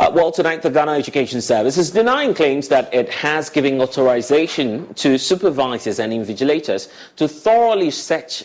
Uh, well, tonight the Ghana Education Service is denying claims that it has given authorization to supervisors and invigilators to thoroughly search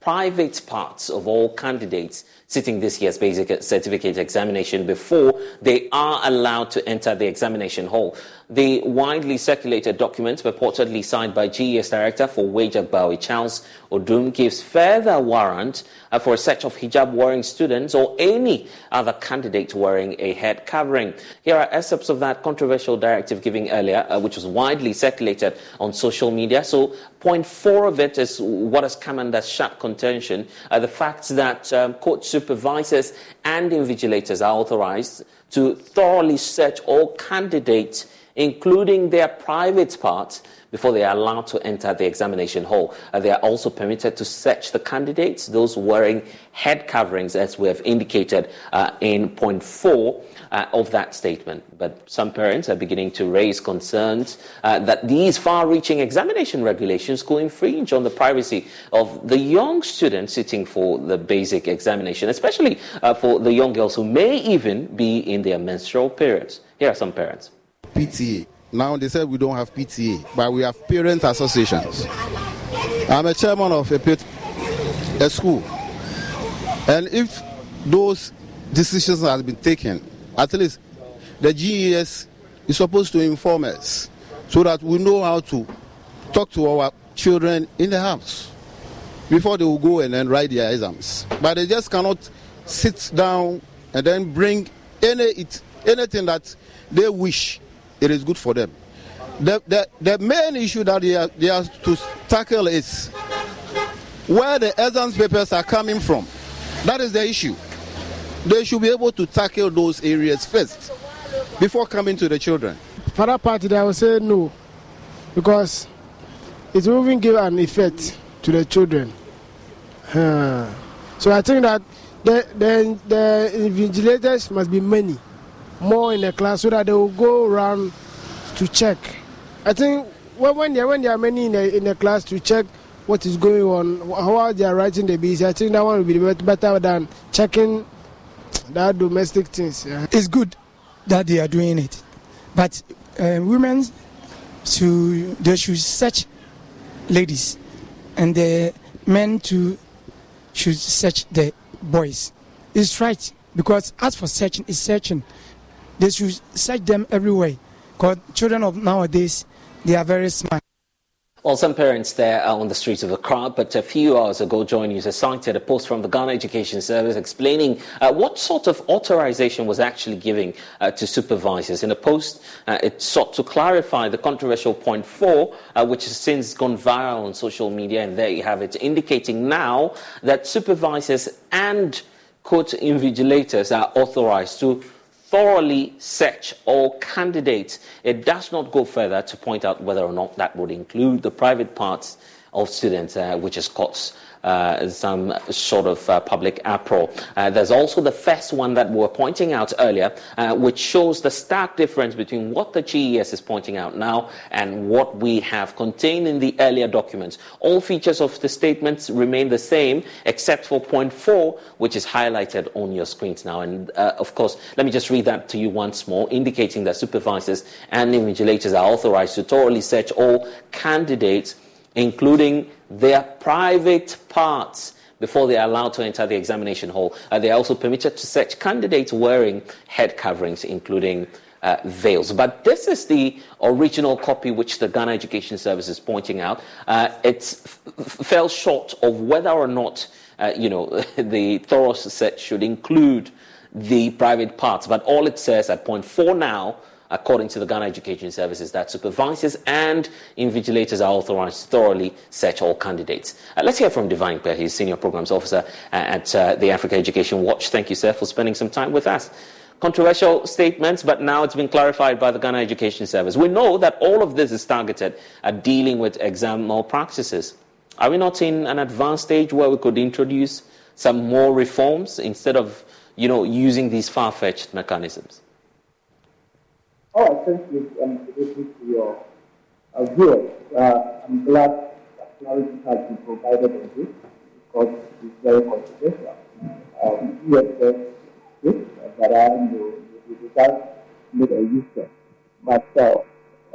private parts of all candidates sitting this year's basic certificate examination before they are allowed to enter the examination hall. The widely circulated document, purportedly signed by GES Director for Wage Bowie Charles Odum, gives further warrant uh, for a search of hijab wearing students or any other candidate wearing a head covering. Here are excerpts of that controversial directive given earlier, uh, which was widely circulated on social media. So, point four of it is what has come under sharp contention uh, the fact that um, court supervisors and invigilators are authorized to thoroughly search all candidates including their private parts, before they are allowed to enter the examination hall. Uh, they are also permitted to search the candidates, those wearing head coverings, as we have indicated uh, in point four. Uh, of that statement. But some parents are beginning to raise concerns uh, that these far reaching examination regulations could infringe on the privacy of the young students sitting for the basic examination, especially uh, for the young girls who may even be in their menstrual periods. Here are some parents. PTA. Now they said we don't have PTA, but we have parent associations. I'm a chairman of a, a school. And if those decisions have been taken, at least the GES is supposed to inform us so that we know how to talk to our children in the house before they will go and then write their exams. But they just cannot sit down and then bring any it, anything that they wish it is good for them. The, the, the main issue that they are, they are to tackle is where the exams papers are coming from. That is the issue. They should be able to tackle those areas first before coming to the children. For that part, I would say no, because it will even give an effect to the children. So I think that the, the, the invigilators must be many more in the class so that they will go around to check. I think when there when there are many in the, in the class to check what is going on, how they are writing the BC, I think that one will be better than checking that domestic things. Yeah. It's good that they are doing it, but uh, women to they should search ladies, and the men to should search the boys. It's right because as for searching, it's searching. They should search them everywhere. Because children of nowadays, they are very smart. Well, some parents there are on the streets of Accra, but a few hours ago, Joy News has cited a post from the Ghana Education Service explaining uh, what sort of authorization was actually giving uh, to supervisors. In a post, uh, it sought to clarify the controversial point four, uh, which has since gone viral on social media, and there you have it, indicating now that supervisors and court invigilators are authorized to thoroughly search all candidates. It does not go further to point out whether or not that would include the private parts of students, uh, which is courts uh, some sort of uh, public uproar. Uh, there's also the first one that we were pointing out earlier, uh, which shows the stark difference between what the GES is pointing out now and what we have contained in the earlier documents. All features of the statements remain the same, except for point four, which is highlighted on your screens now. And uh, of course, let me just read that to you once more, indicating that supervisors and invigilators are authorized to thoroughly search all candidates including their private parts before they are allowed to enter the examination hall. Uh, they are also permitted to search candidates wearing head coverings, including uh, veils. But this is the original copy which the Ghana Education Service is pointing out. Uh, it f- fell short of whether or not, uh, you know, the thorough search should include the private parts. But all it says at point four now according to the Ghana Education Services, that supervisors and invigilators are authorized to thoroughly search all candidates. Uh, let's hear from Divine Kpe, he's Senior Programs Officer at uh, the Africa Education Watch. Thank you, sir, for spending some time with us. Controversial statements, but now it's been clarified by the Ghana Education Service. We know that all of this is targeted at dealing with exam malpractices. Are we not in an advanced stage where we could introduce some more reforms instead of, you know, using these far-fetched mechanisms? Oh, I thank you um, to your uh, viewers. Uh, I'm glad that clarity has been provided on this because it's very controversial. Um, yes, I know it does make a use But uh,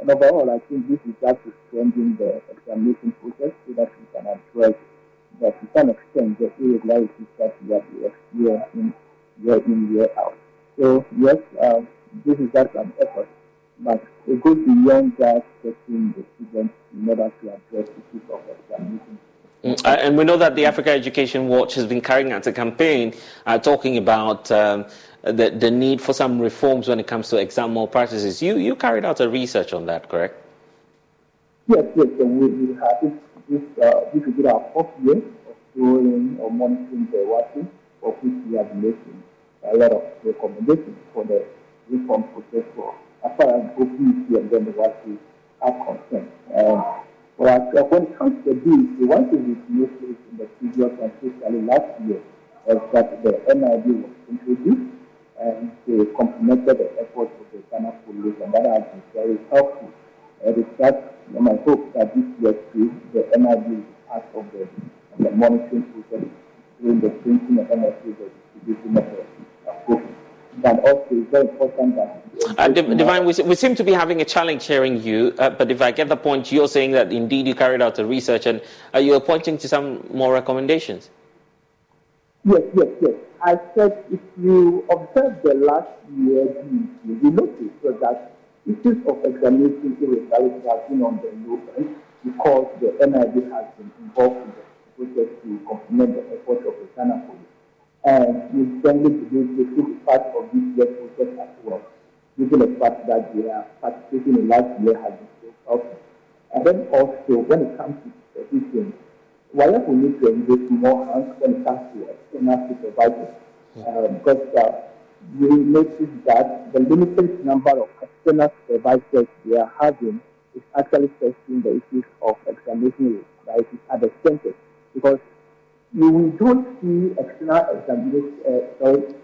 overall, I think this is just extending the examination process so that we can address that to some extent the irregularities that we are experiencing year in, year out. So, yes, uh, this is just an effort, but it goes beyond just getting the students in order to address issues of examination. Mm, uh, and we know that the Africa Education Watch has been carrying out a campaign uh, talking about um, the, the need for some reforms when it comes to exam malpractices. You, you carried out a research on that, correct? Yes, yes. So we, we have this, this, uh, this is our fourth year of doing or monitoring the watching, of which we have made a lot of recommendations for the reform process for as far as OPC and then the WASSCE are concerned. Um, well, when it comes to this, the one thing we noticed in the previous and especially last year was that the NIB was introduced and they complemented the efforts of the Ghana police, and that has been very helpful. And it's just my hope that this year too, the will be part of the, of the monitoring process during the printing of NIB, the distribution of the uh, but also it's very important that. Uh, Divine, we, we seem to be having a challenge hearing you, uh, but if I get the point, you're saying that indeed you carried out the research and uh, you're pointing to some more recommendations. Yes, yes, yes. I said if you observe the last year, you will notice that issues of examination irregularity have been on the low end because the NIB has been involved in the process to complement the efforts of the Ghana police and we strongly believe they should be part of this year's process as well, given the fact that their participating in last year has been so helpful. And then also, when it comes to supervision, why we need to engage more hands when it comes to external supervisors, uh, because uh, we notice that the limited number of external supervisors we are having is actually testing the issues of examination right at the center, because you don't see external examination, uh, sorry,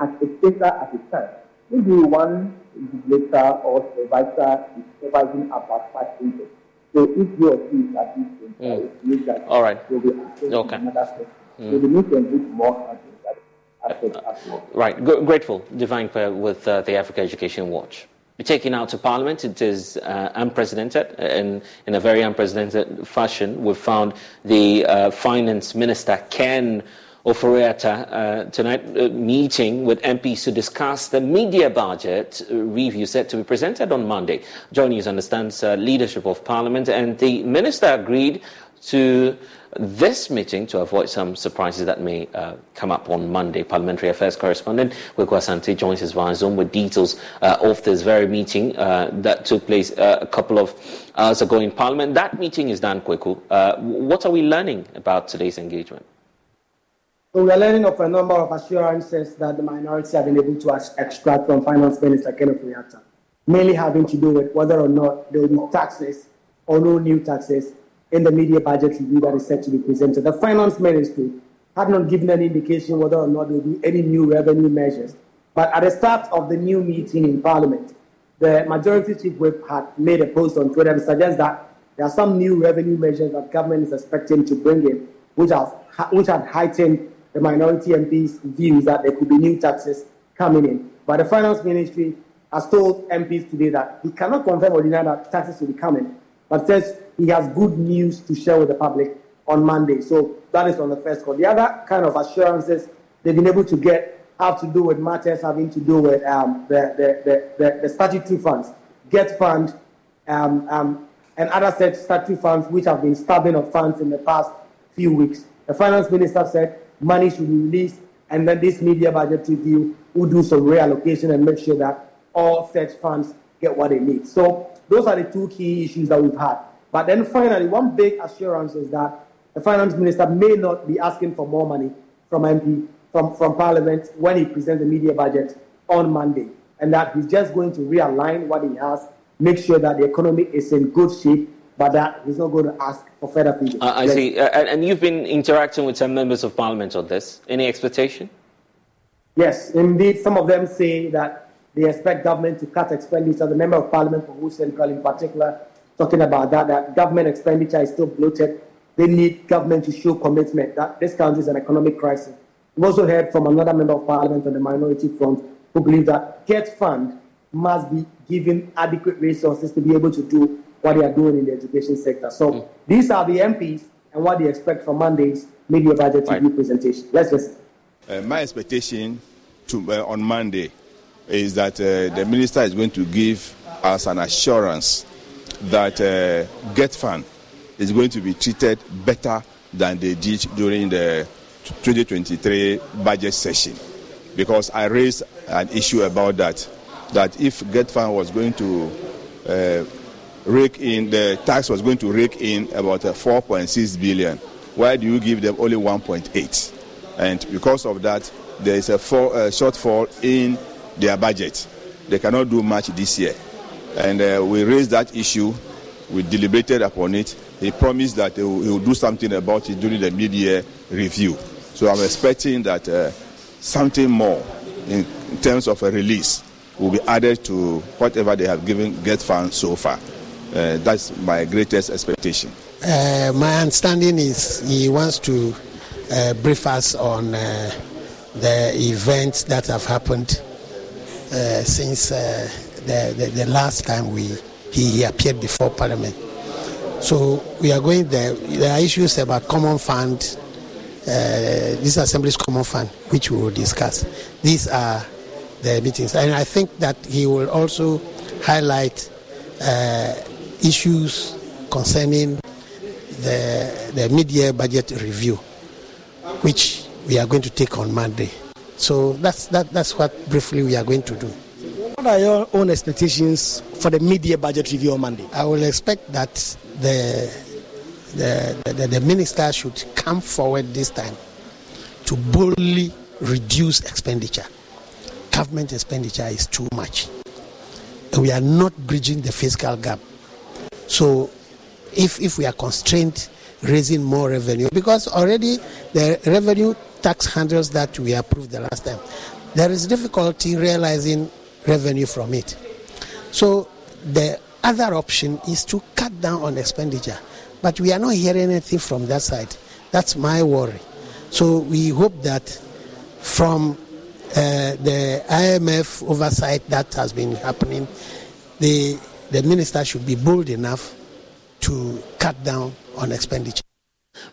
as a taker at a time. Maybe one invigilator or supervisor is supervising about five agents. So if he or she is at this point, mm. that All right. will be okay. another person. Mm. So they need to engage more in that aspect as well. Right. G- grateful, Divine Prayer with uh, the Africa Education Watch taken out to Parliament. It is uh, unprecedented in, in a very unprecedented fashion. We've found the uh, Finance Minister, Ken Ofori-Atta uh, tonight uh, meeting with MPs to discuss the mid-year budget uh, review set to be presented on Monday. Joy News understands uh, leadership of Parliament, and the minister agreed to this meeting to avoid some surprises that may uh, come up on Monday. Parliamentary Affairs correspondent Kweku Asante joins us via Zoom with details uh, of this very meeting uh, that took place uh, a couple of hours ago in Parliament. That meeting is done, Kweku. Uh, what are we learning about today's engagement? So we are learning of a number of assurances that the minority have been able to extract from Finance Minister Kenneth Ofori-Atta, mainly having to do with whether or not there will be taxes or no new taxes in the mid-year budget review that is set to be presented. The Finance Ministry had not given any indication whether or not there will be any new revenue measures. But at the start of the new meeting in Parliament, the Majority Chief Whip had made a post on Twitter to suggest that there are some new revenue measures that government is expecting to bring in, which have, which have heightened the minority MPs' views that there could be new taxes coming in. But the Finance Ministry has told MPs today that he cannot confirm or deny that taxes will be coming, but says he has good news to share with the public on Monday. So that is on the first call. The other kind of assurances they've been able to get have to do with matters having to do with um, the, the, the, the, statutory funds, GET Fund, um, um, and other such statutory funds which have been starving of funds in the past few weeks. The finance minister said money should be released, and then this mid-year budget review will do some reallocation and make sure that all such funds get what they need. So those are the two key issues that we've had. But then finally, one big assurance is that the finance minister may not be asking for more money from MP, from, from Parliament when he presents the mid-year budget on Monday. And that he's just going to realign what he has, make sure that the economy is in good shape, but that he's not going to ask for further figures. Uh, I yes. see. Uh, and you've been interacting with some members of Parliament on this. Any expectation? Yes, indeed. Some of them say that they expect government to cut expenditure. The member of Parliament for Wu Central, in particular, talking about that, that government expenditure is still bloated. They need government to show commitment that this country is an economic crisis. We've also heard from another member of parliament on the minority front who believes that GET Fund must be given adequate resources to be able to do what they are doing in the education sector. So mm. these are the MPs and what they expect from Monday's mid-year budget right. review presentation. Let's listen. Uh, my expectation to, uh, on Monday is that uh, the minister is going to give us an assurance that uh, is going to be treated better than they did during the 2023 budget session. Because I raised an issue about that, that if GET Fund was going to uh, rake in, the tax was going to rake in about uh, 4.6 billion, why do you give them only 1.8? And because of that, there is a uh, shortfall in their budget. They cannot do much this year. And uh, we raised that issue, we deliberated upon it. He promised that he will, he will do something about it during the mid-year review. So I'm expecting that uh, something more in, in, terms of a release will be added to whatever they have given GET Fund so far. Uh, that's my greatest expectation. Uh, my understanding is he wants to uh, brief us on uh, the events that have happened since uh, the, the, the, last time we he, he, appeared before Parliament. So we are going there. There are issues about common fund, uh, this Assembly's common fund, which we will discuss. These are the meetings, and I think that he will also highlight uh, issues concerning the the mid-year budget review, which we are going to take on Monday. So that's that, that's what briefly we are going to do. What are your own expectations for the mid-year budget review on Monday? I will expect that the the, the, the minister should come forward this time to boldly reduce expenditure. Government expenditure is too much. We are not bridging the fiscal gap. So if if we are constrained raising more revenue, because already the revenue tax handles that we approved the last time, there is difficulty realizing revenue from it. So the other option is to cut down on expenditure. But we are not hearing anything from that side. That's my worry. So we hope that from uh, the IMF oversight that has been happening, the, the minister should be bold enough to cut down on expenditure.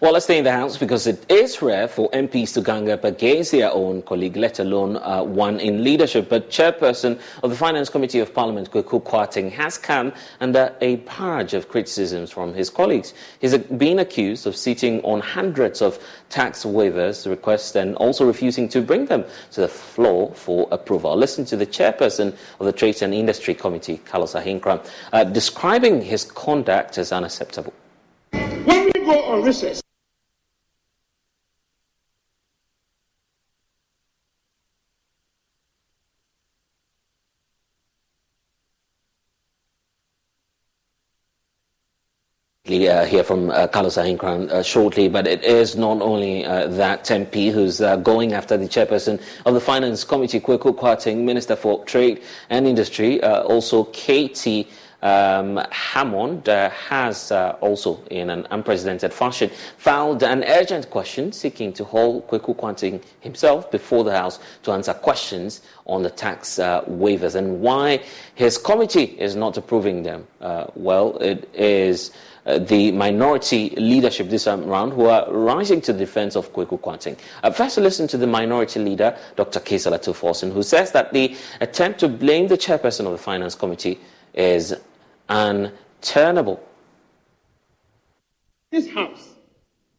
Well, let's stay in the House because it is rare for MPs to gang up against their own colleague, let alone uh, one in leadership. But Chairperson of the Finance Committee of Parliament, Kwaku Kwarteng, has come under a barrage of criticisms from his colleagues. He's been accused of sitting on hundreds of tax waivers requests and also refusing to bring them to the floor for approval. Listen to the Chairperson of the Trade and Industry Committee, Carlos Ahenkorah, uh, describing his conduct as unacceptable. Go on recess, uh, hear from uh, Carlos Ahenkorah uh, shortly, but it is not only uh, that MP who's uh, going after the chairperson of the Finance Committee, Kwaku Kwarteng, Minister for Trade and Industry, uh, also K.T. um, Hammond uh, has uh, also, in an unprecedented fashion, filed an urgent question seeking to hold Kwaku Kwarteng himself before the House to answer questions on the tax uh, waivers and why his committee is not approving them. Uh, well, it is. Uh, the minority leadership this time around who are rising to the defense of Kwaku Kwarteng. Uh, first, listen to the minority leader, Dr. Cassiel Ato Forson, who says that the attempt to blame the chairperson of the Finance Committee is unturnable. This House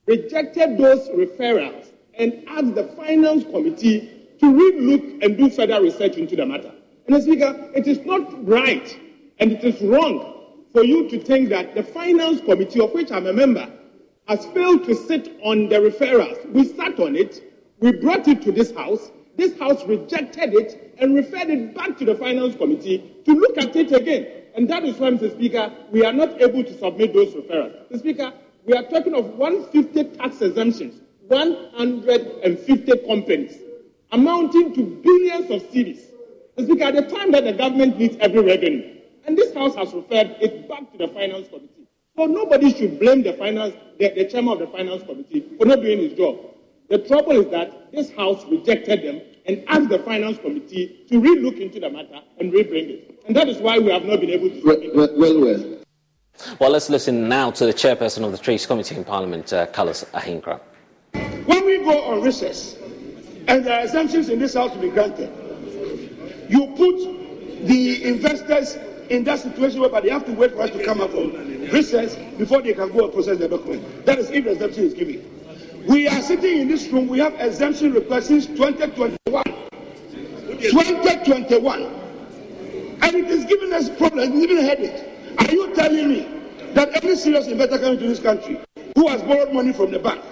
rejected those referrals and asked the Finance Committee to relook and do further research into the matter. And. Speaker, it is not right and it is wrong for you to think that the Finance Committee, of which I'm a member, has failed to sit on the referrals. We sat on it, we brought it to this House, this House rejected it and referred it back to the Finance Committee to look at it again. And that is why, Mr. Speaker, we are not able to submit those referrals. Mr. Speaker, we are talking of 150 tax exemptions, 150 companies, amounting to billions of cedis. Mr. Speaker, at the time that the government needs every revenue, and this House has referred it back to the Finance Committee. So nobody should blame the finance, the, the chairman of the Finance Committee for not doing his job. The trouble is that this House rejected them and ask the Finance Committee to relook into the matter and rebring it. And that is why we have not been able to. Well, well, well, well. Well, let's listen now to the chairperson of the Trades Committee in Parliament, uh, Carlos Ahenkorah. When we go on recess and the exemptions in this House to be granted, you put the investors in that situation whereby they have to wait for us to come up from recess before they can go and process the document. That is if the exemption is given. We are sitting in this room, we have exemption requests since 2021. 2021. And it is giving us problems, giving a headache. Are you telling me that every serious investor coming to this country who has borrowed money from the bank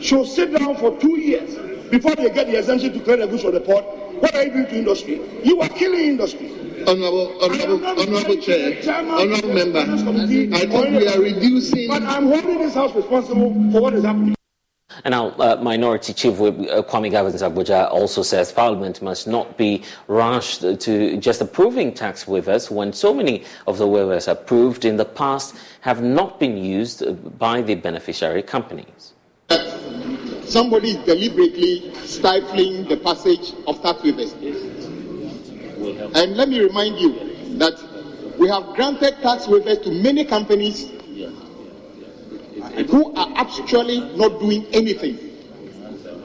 should sit down for two years before they get the exemption to clear the goods for the port? What are you doing to industry? You are killing industry. Honorable, honorable, honorable Chair, honorable member, I think we are reducing. But I'm holding this House responsible for what is happening. And now, uh, Minority Chief Whip uh, Kwame Governs Agbodza also says Parliament must not be rushed to just approving tax waivers when so many of the waivers approved in the past have not been used by the beneficiary companies. Somebody is deliberately stifling the passage of tax waivers. And let me remind you that we have granted tax waivers to many companies who are actually not doing anything.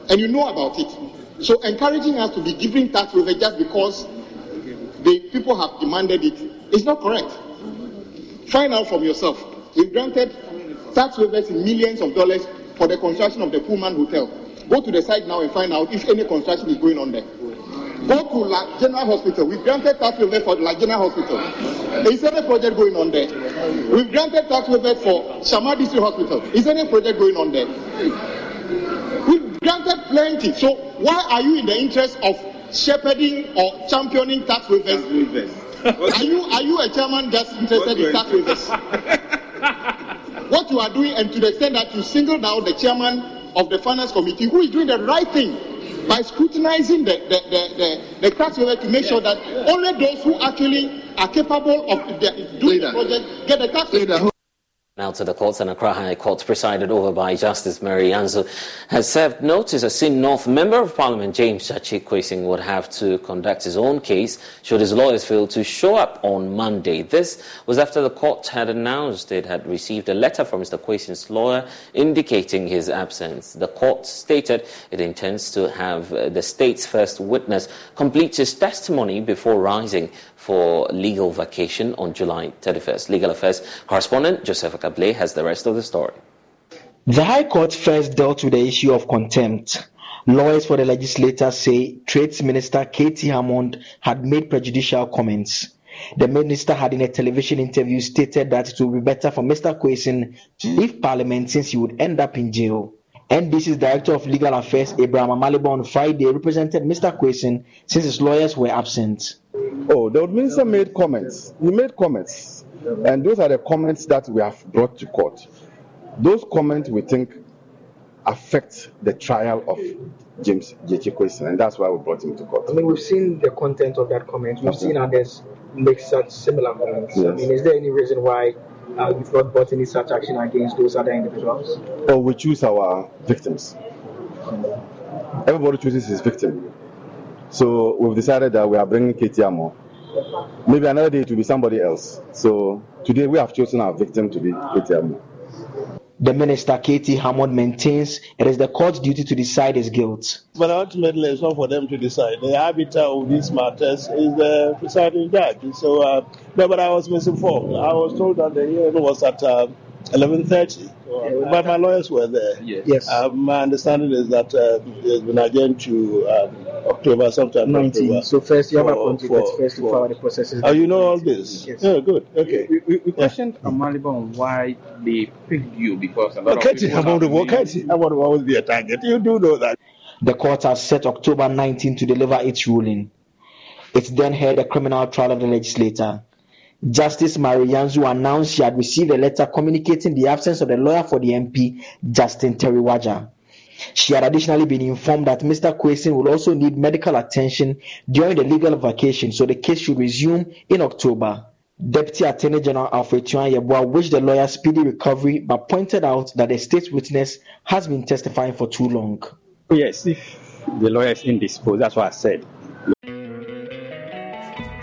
And you know about it. So encouraging us to be giving tax waiver just because the people have demanded it is not correct. Find out from yourself. We've granted tax waivers in millions of dollars for the construction of the Pullman Hotel. Go to the site now and find out if any construction is going on there. Go to La General Hospital. We've granted tax waiver for La General Hospital. Is there any project going on there? We've granted tax waiver for Shama District Hospital. Is any project going on there? We've granted plenty. So why are you in the interest of shepherding or championing tax waivers? are you are you a chairman just interested in tax waivers? what you are doing, and to the extent that you singled out the chairman of the finance committee who is doing the right thing by scrutinizing the, the, the, the, the tax waiver to make sure that only those who actually are capable of the, doing the project get the tax. Now to the courts, and Accra High Court, presided over by Justice Mary Yanzuh, has served notice Assin North Member of Parliament James Quayson would have to conduct his own case should his lawyers fail to show up on Monday. This was after the court had announced it had received a letter from Mr. Quayson's lawyer indicating his absence. The court stated it intends to have uh, the state's first witness complete his testimony before rising for legal vacation on July 31st. Legal Affairs correspondent Joseph Ackah-Blay has the rest of the story. The High Court first dealt with the issue of contempt. Lawyers for the legislator say Trades Minister K.T. Hammond had made prejudicial comments. The minister had in a television interview stated that it would be better for Mr. Quayson to leave Parliament since he would end up in jail. NDC's Director of Legal Affairs, Abraham Amaliba, on Friday represented Mr. Quayson since his lawyers were absent. Oh, the minister made comments. He made comments. And those are the comments that we have brought to court. Those comments we think affect the trial of James Gyakye Quayson, and that's why we brought him to court. I mean, we've seen the content of that comment. We've seen others make such similar comments. Yes. I mean, is there any reason why uh, you've not brought any such action against those other individuals? Or we choose our victims. Everybody chooses his victim. So we've decided that we are bringing K.T. Amo. Maybe another day it will be somebody else. So today we have chosen our victim to be K.T. Amo. The minister, K.T. Hammond, maintains it is the court's duty to decide his guilt. But ultimately, it's not for them to decide. The arbiter of these matters is the presiding judge. So, uh, no, but I was misinformed. I was told that the hearing was at uh, 11.30, but my lawyers were there. Yes. Uh, my understanding is that uh, it's been adjourned to um, October, sometime 19. October. So first, you have For- appointed for- that first to for- follow the processes. Oh, you know all this? Yes. Yeah, good. Okay. We, we, we questioned Amaliba on why they picked you because a lot Okay, of people I'm going to walk. I want to always be a target. You do know that. The court has set October 19 to deliver its ruling. It then heard a criminal trial of the legislator. Justice Mary Yanzuh announced she had received a letter communicating the absence of the lawyer for the MP, Justin Teriwaja. She had additionally been informed that Mr. Quayson will also need medical attention during the legal vacation, so the case should resume in October. Deputy Attorney General Alfred Tuah-Yeboah wished the lawyer speedy recovery, but pointed out that the state witness has been testifying for too long. Yes, if the lawyer is indisposed, that's what I said.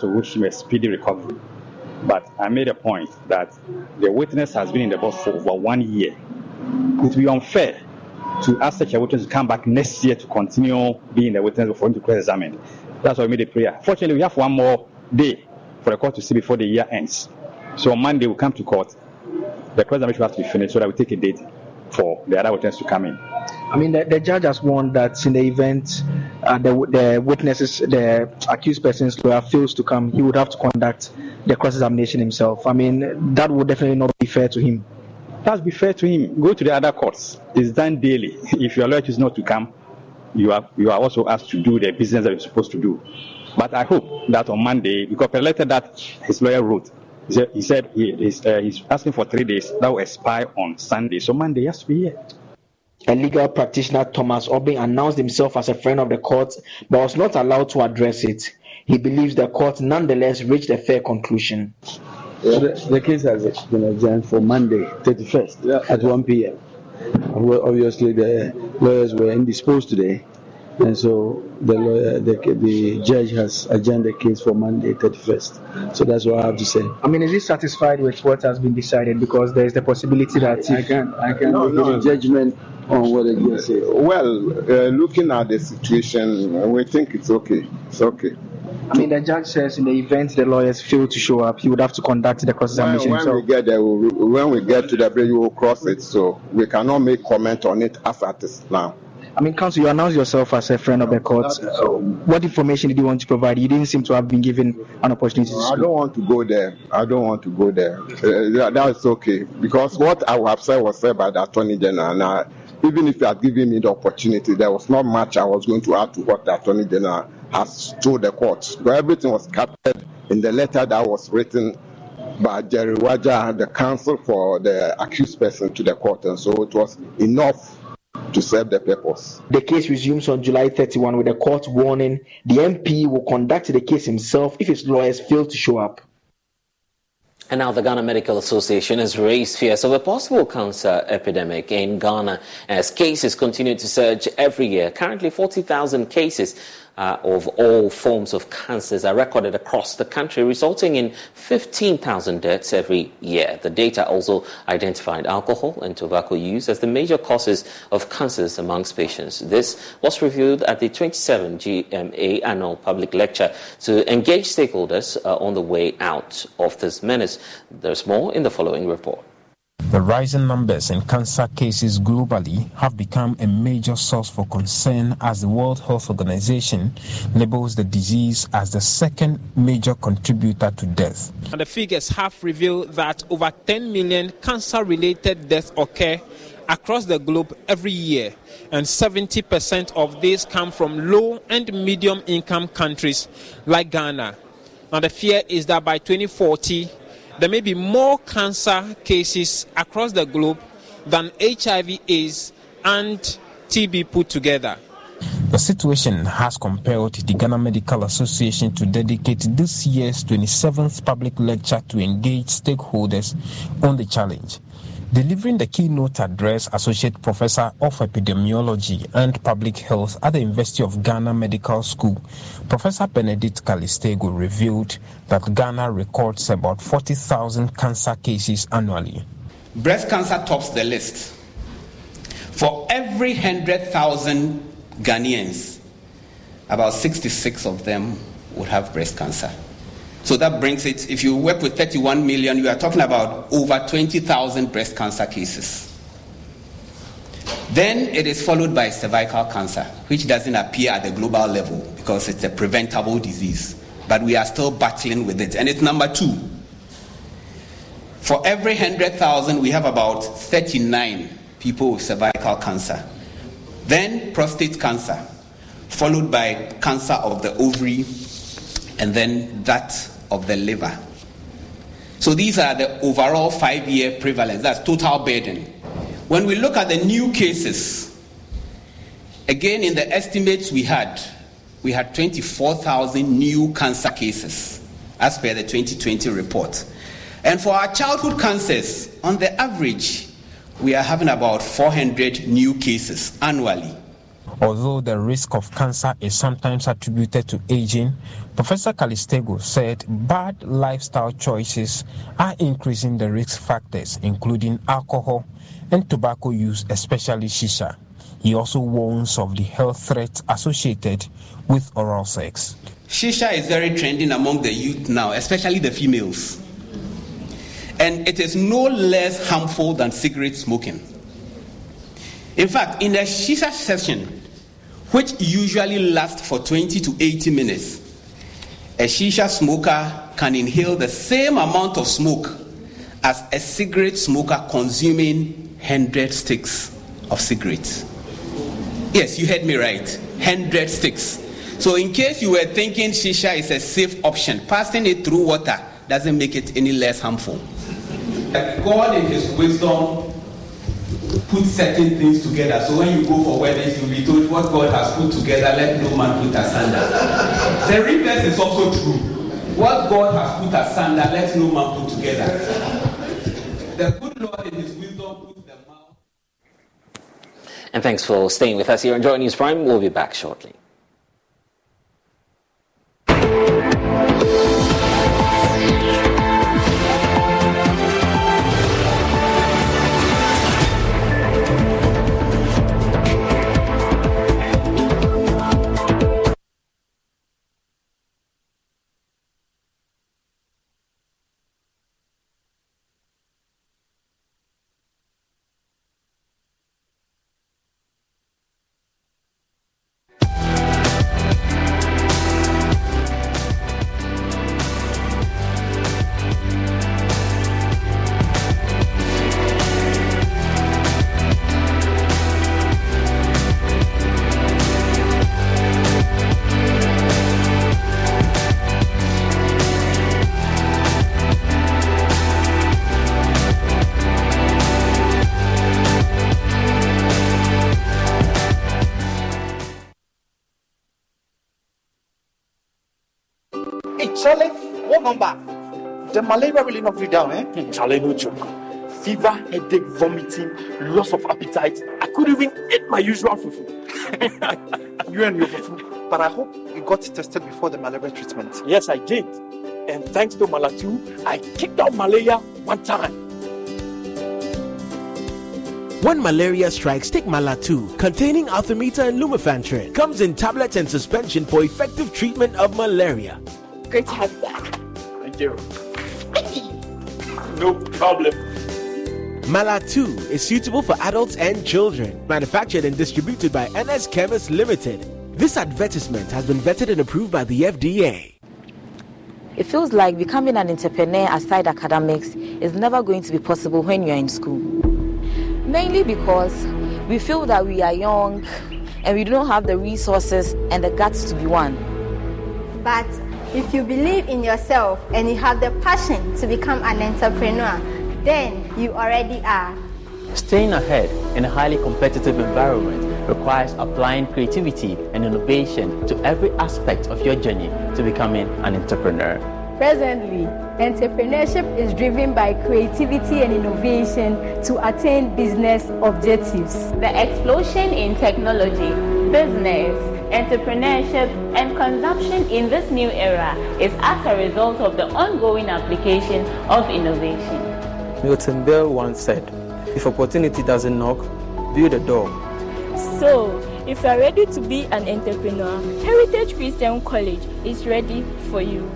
To wish him a speedy recovery. But I made a point that the witness has been in the box for over one year. It would be unfair to ask such a witness to come back next year to continue being the witness for him to cross examine. That's why I made a prayer. Fortunately, we have one more day for the court to see before the year ends. So on Monday, we'll come to court. The cross examination has to be finished so that we take a date for the other witness to come in. I mean, the, the judge has warned that in the event uh, the, the witnesses, the accused person's lawyer fails to come, he would have to conduct the cross examination himself. I mean, that would definitely not be fair to him. That's be fair to him. Go to the other courts. It's done daily. If your lawyer chooses not to come, you are you are also asked to do the business that you're supposed to do. But I hope that on Monday, because the letter that his lawyer wrote, he said he, said he is uh, he's asking for three days. That will expire on Sunday. So Monday he has to be here. A legal practitioner, Thomas Obing, announced himself as a friend of the court but was not allowed to address it. He believes the court nonetheless reached a fair conclusion. The, the case has been adjourned for Monday, 31st, at 1 p.m. Well, Obviously, the lawyers were indisposed today, And so the lawyer, the, the judge has adjourned the case for Monday, 31st. So that's what I have to say. I mean, is he satisfied with what has been decided? Because there is the possibility that I can I can No, give no. a judgment on what the judge said. Well, uh, looking at the situation, uh, we think it's okay. It's okay. I mean, the judge says in the event the lawyers fail to show up, he would have to conduct the cross When, examination when himself. we get there, we, when we get to the bridge, we will cross it. So we cannot make comment on it as at this now. I mean, Counsel, you announced yourself as a friend of the court. What information did you want to provide? You didn't seem to have been given an opportunity I don't want to go there. I don't want to go there. Uh, that, that's okay because what I would have said was said by the Attorney General. I, even if you had given me the opportunity, there was not much I was going to add to what the Attorney General has told the court. But everything was captured in the letter that was written by Jerry Waja, the counsel for the accused person to the court, and so it was enough to serve the purpose. The case resumes on July 31 with the court warning the MP will conduct the case himself if his lawyers fail to show up. And now the Ghana Medical Association has raised fears of a possible cancer epidemic in Ghana as cases continue to surge every year. Currently, 40,000 cases uh, of all forms of cancers are recorded across the country, resulting in 15,000 deaths every year. The data also identified alcohol and tobacco use as the major causes of cancers amongst patients. This was reviewed at the 27 GMA annual public lecture to engage stakeholders uh, on the way out of this menace. There's more in the following report. The rising numbers in cancer cases globally have become a major source for concern as the World Health Organization labels the disease as the second major contributor to death. And the figures have revealed that over 10 million cancer related deaths occur across the globe every year, and 70% of these come from low and medium income countries like Ghana. Now, the fear is that by 2040, there may be more cancer cases across the globe than HIV, AIDS, and TB put together. The situation has compelled the Ghana Medical Association to dedicate this year's 27th public lecture to engage stakeholders on the challenge. Delivering the keynote address, Associate Professor of Epidemiology and Public Health at the University of Ghana Medical School, Professor Benedict Calys-Tagoe revealed that Ghana records about 40,000 cancer cases annually. Breast cancer tops the list. For every 100,000 Ghanaians, about 66 of them would have breast cancer. So that brings it, if you work with 31 million, you are talking about over 20,000 breast cancer cases. Then it is followed by cervical cancer, which doesn't appear at the global level because it's a preventable disease. But we are still battling with it. And it's number two. For every 100,000, we have about 39 people with cervical cancer. Then prostate cancer, followed by cancer of the ovary, and then that of the liver. So these are the overall five year prevalence, that's total burden. When we look at the new cases, again in the estimates we had, we had 24,000 new cancer cases as per the 2020 report. And for our childhood cancers, on the average, we are having about 400 new cases annually. Although the risk of cancer is sometimes attributed to aging, Professor Calys-Tagoe said bad lifestyle choices are increasing the risk factors, including alcohol and tobacco use, especially shisha. He also warns of the health threats associated with oral sex. Shisha is very trending among the youth now, especially the females. And it is no less harmful than cigarette smoking. In fact, in a shisha session, which usually lasts for 20 to 80 minutes, a shisha smoker can inhale the same amount of smoke as a cigarette smoker consuming 100 sticks of cigarettes. Yes, you heard me right. 100 sticks. So, in case you were thinking shisha is a safe option, passing it through water doesn't make it any less harmful. God, in His wisdom, put certain things together. So when you go for weddings, you'll be told what God has put together, let no man put asunder. the reverse is also true. What God has put asunder, let no man put together. The good Lord in His wisdom put them out. And thanks for staying with us here on Joy News Prime. We'll be back shortly. Charlie, what number? The malaria really knocked you down, eh? Charlie, no joke. Fever, headache, vomiting, loss of appetite. I couldn't even eat my usual fufu. you and your fufu. But I hope you got tested before the malaria treatment. Yes, I did. And thanks to Malatu, I kicked out malaria one time. When malaria strikes, take Malatu, containing Artemether and Lumefantrine. Comes in tablets and suspension for effective treatment of malaria. Great to have you back. Thank you. no problem. Malatu is suitable for adults and children. Manufactured and distributed by NS Chemist Limited. This advertisement has been vetted and approved by the FDA. It feels like becoming an entrepreneur aside academics is never going to be possible when you're in school. Mainly because we feel that we are young and we don't have the resources and the guts to be one. But if you believe in yourself and you have the passion to become an entrepreneur, then you already are. Staying ahead in a highly competitive environment requires applying creativity and innovation to every aspect of your journey to becoming an entrepreneur. Presently, entrepreneurship is driven by creativity and innovation to attain business objectives. The explosion in technology, business, entrepreneurship, and consumption in this new era is as a result of the ongoing application of innovation. Milton Berle once said, If opportunity doesn't knock, build a door. So, if you are ready to be an entrepreneur, Heritage Christian College is ready for you.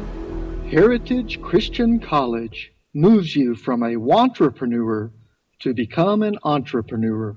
Heritage Christian College moves you from a wantrepreneur to become an entrepreneur.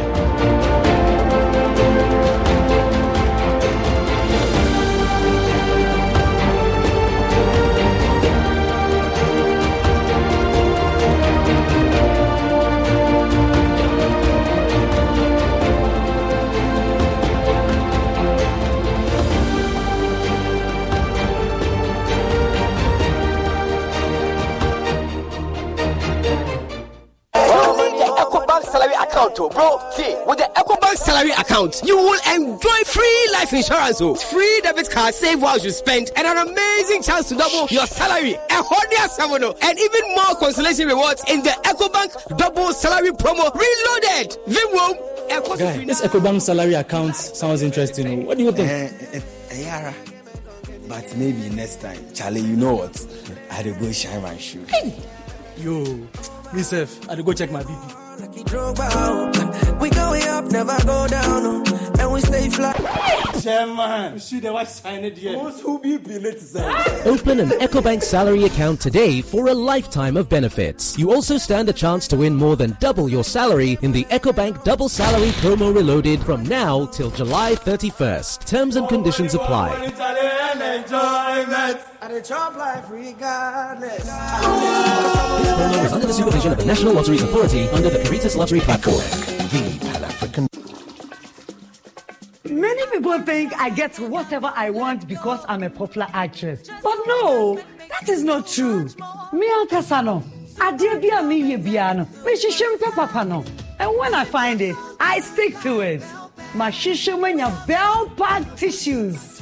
Account, bro. See, with the EcoBank salary salary account, you will enjoy free life insurance, oh, free debit card, save while you spend, and an amazing chance to double your salary, a hundred seven, and even more consolation rewards in the EcoBank double salary promo reloaded. Vimwo. Guy, this EcoBank salary account sounds interesting. What do you think? Uh, uh, yeah, but maybe next time, Charlie. You know what? I'll go shine my shoe. Hey. Yo, myself, I'll go check my BP. We going up, never go down, and we stay fly. Chairman, see the white sign it here. Who be Open an EcoBank salary account today for a lifetime of benefits. You also stand a chance to win more than double your salary in the EcoBank Double Salary Promo Reloaded from now till July 31st. Terms and conditions apply. This promo is under the supervision of the National Lotteries Authority under the Caritas Lottery Platform. The Pan African. Many people think I get whatever I want because I'm a popular actress. But no, that is not true. Me ankasa no, adeɛ bi a meyɛ biara no, mehyehyɛ mpɛ papa. And when I find it, I stick to it. Mu anya Bell Pack tissues.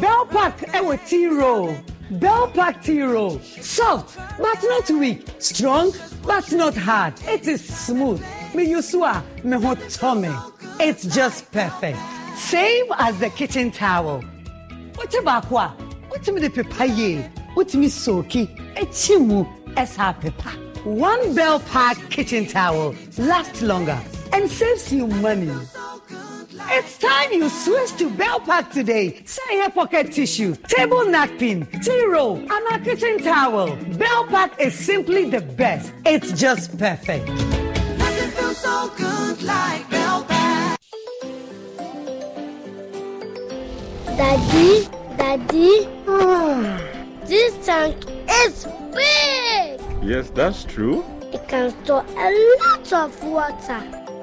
Bell Pack eh, ɛwɔ tea roll. Bell Pack tea roll. Soft but not weak. Strong but not hard. It is smooth. Me use a me ho tummy. It's just perfect. Same as the kitchen towel. About what? What me the pepa ye? What me soaki? Echimu esa pepa. One Bell Pack kitchen towel lasts longer and saves you money. It's time you switch to Bell Pack today. Say here pocket tissue, table napkin, tea roll, and a kitchen towel. Bell Pack is simply the best. It's just perfect. Nothing feels so good like Daddy, Daddy, ah. this tank is big. Yes, that's true. It can store a lot of water.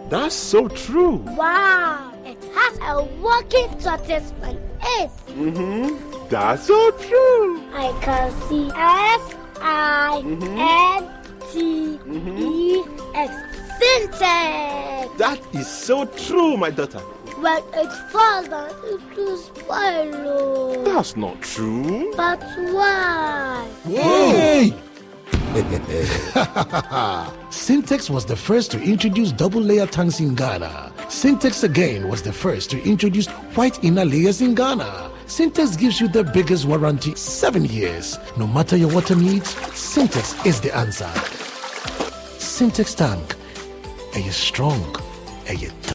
That's so true. Wow, it has a working tortoise on it. Mm-hmm. That's so true. I can see S I mm-hmm. N T mm-hmm. E X Sintex. That is so true, my daughter. When it's father, down, it will spoil. oh. That's not true. But why? Hey! Sintex was the first to introduce double layer tanks in Ghana. Sintex again was the first to introduce white inner layers in Ghana. Sintex gives you the biggest warranty, seven years. No matter your water needs, Sintex is the answer. Sintex tank. Are you strong? Are you And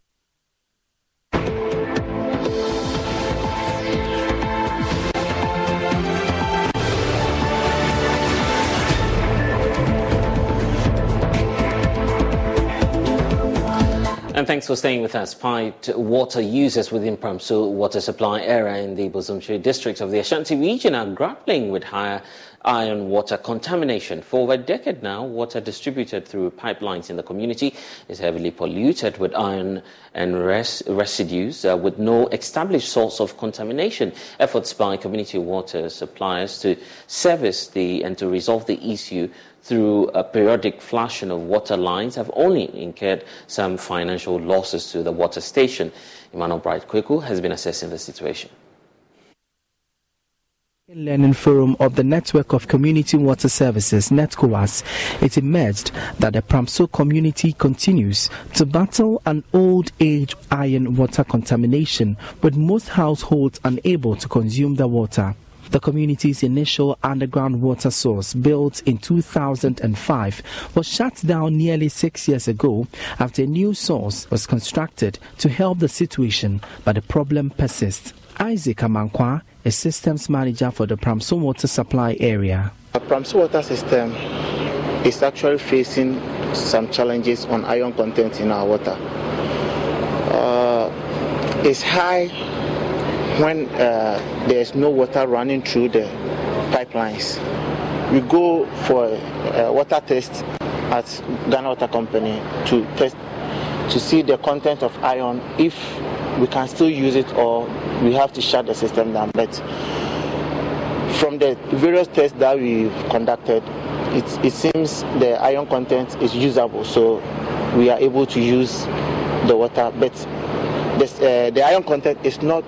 thanks for staying with us. Piped water users within Pramso water supply area in the Bosomtwe district of the Ashanti region are grappling with higher iron water contamination. For over a decade now, water distributed through pipelines in the community is heavily polluted with iron and res- residues uh, with no established source of contamination. Efforts by community water suppliers to service the and to resolve the issue through a periodic flushing of water lines have only incurred some financial losses to the water station. Emmanuel Bright Kweku has been assessing the situation. Learning Forum of the Network of Community Water Services, NETCOWAS, it emerged that the Pramso community continues to battle an old age iron water contamination, with most households unable to consume the water. The community's initial underground water source, built in 2005, was shut down nearly six years ago after a new source was constructed to help the situation, but the problem persists. Isaac Amankwa is systems manager for the Pramso water supply area. The Pramso water system is actually facing some challenges on iron content in our water. Uh, it's high when uh, there's no water running through the pipelines. We go for a water test at Ghana Water Company to test to see the content of iron if we can still use it or we have to shut the system down. But from the various tests that we've conducted, it, it seems the iron content is usable, so we are able to use the water. But this, uh, the iron content is not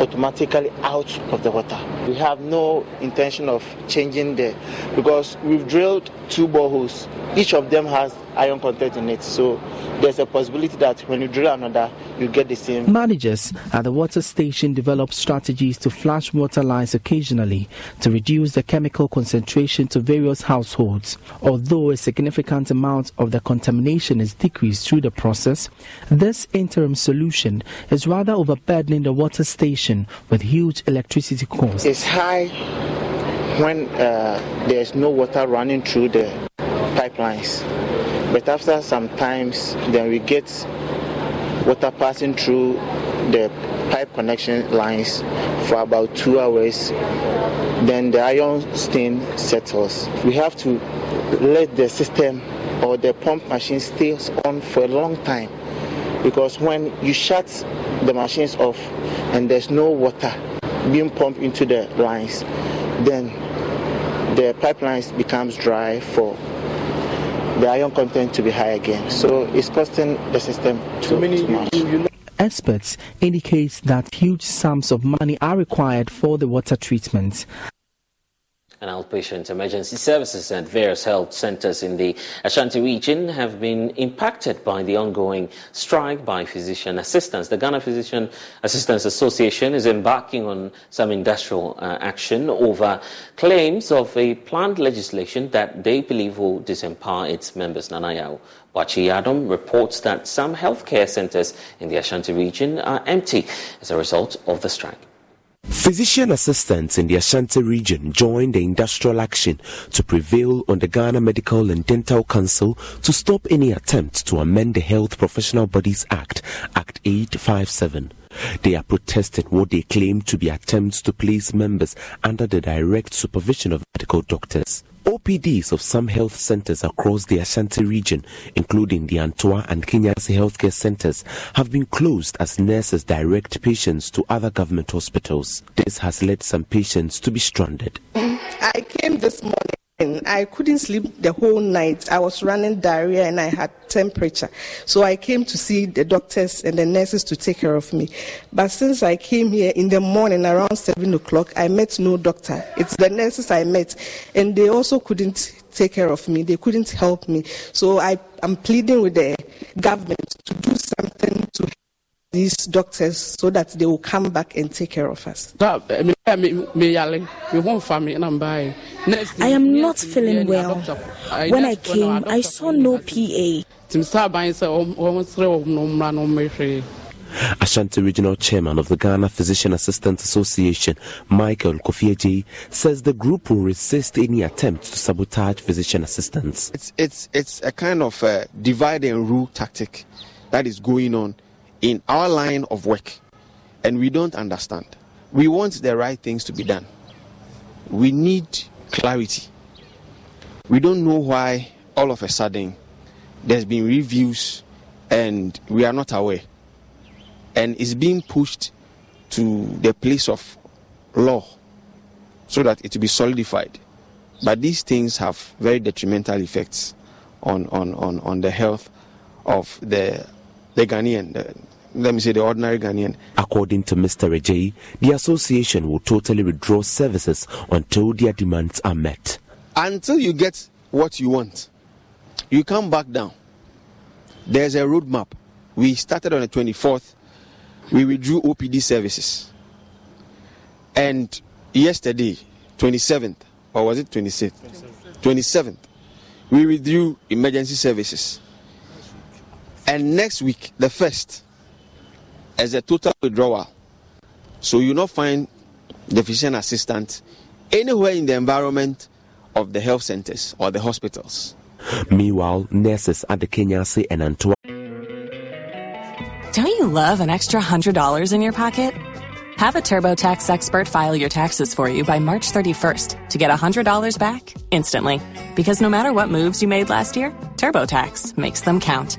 automatically out of the water. We have no intention of changing the because we've drilled two boreholes. Each of them has iron content in it. So there's a possibility that when you drill another, you get the same. Managers at the water station develop strategies to flush water lines occasionally to reduce the chemical concentration to various households. Although a significant amount of the contamination is decreased through the process, this interim solution is rather overburdening the water station with huge electricity costs. It's high when uh, there's no water running through the pipelines. But after some times, then we get water passing through the pipe connection lines for about two hours. Then the iron stain settles. We have to let the system or the pump machine stay on for a long time because when you shut the machines off and there's no water being pumped into the lines, then the pipelines becomes dry for the iron content to be high again. So it's costing the system too, too much. Experts indicate that huge sums of money are required for the water treatment. And outpatient emergency services at various health centers in the Ashanti region have been impacted by the ongoing strike by physician assistants. The Ghana Physician Assistants Association is embarking on some industrial uh, action over claims of a planned legislation that they believe will disempower its members. Nanayao Adam reports that some healthcare centers in the Ashanti region are empty as a result of the strike. Physician assistants in the Ashanti region joined the industrial action to prevail on the Ghana Medical and Dental Council to stop any attempt to amend the Health Professional Bodies Act, Act 857. They are protesting what they claim to be attempts to place members under the direct supervision of medical doctors. OPDs of some health centers across the Ashanti region, including the Antoa and Kenyasi healthcare centers, have been closed as nurses direct patients to other government hospitals. This has led some patients to be stranded. I came this morning. I couldn't sleep the whole night. I was running diarrhea and I had temperature. So I came to see the doctors and the nurses to take care of me. But since I came here in the morning around 7 o'clock, I met no doctor. It's the nurses I met. And they also couldn't take care of me. They couldn't help me. So I, am pleading with the government to do something to these doctors so that they will come back and take care of us. I am not feeling well. When I came, I saw no PA. Ashanti Regional Chairman of the Ghana Physician Assistant Association, Michael Kofi Adjei, says the group will resist any attempt to sabotage physician assistants. It's, it's, it's a kind of uh, divide and rule tactic that is going on in our line of work, and we don't understand. We want the right things to be done. We need clarity. We don't know why all of a sudden there's been reviews and we are not aware. And it's being pushed to the place of law so that it will be solidified. But these things have very detrimental effects on, on, on, on the health of the, the Ghanaian, the, let me say the ordinary Ghanaian. According to Mr. Adjei, the association will totally withdraw services until their demands are met. Until you get what you want, you come back down. There's a roadmap. We started on the 24th. We withdrew OPD services. And yesterday, 27th, or was it 26th? 27th, we withdrew emergency services. And next week, the first, as a total withdrawal. So you not find the physician assistant anywhere in the environment of the health centers or the hospitals. Meanwhile, nurses at the Kenyasi and Antoa. Don't you love an extra $100 in your pocket? Have a TurboTax expert file your taxes for you by March 31st to get $100 back instantly. Because no matter what moves you made last year, TurboTax makes them count.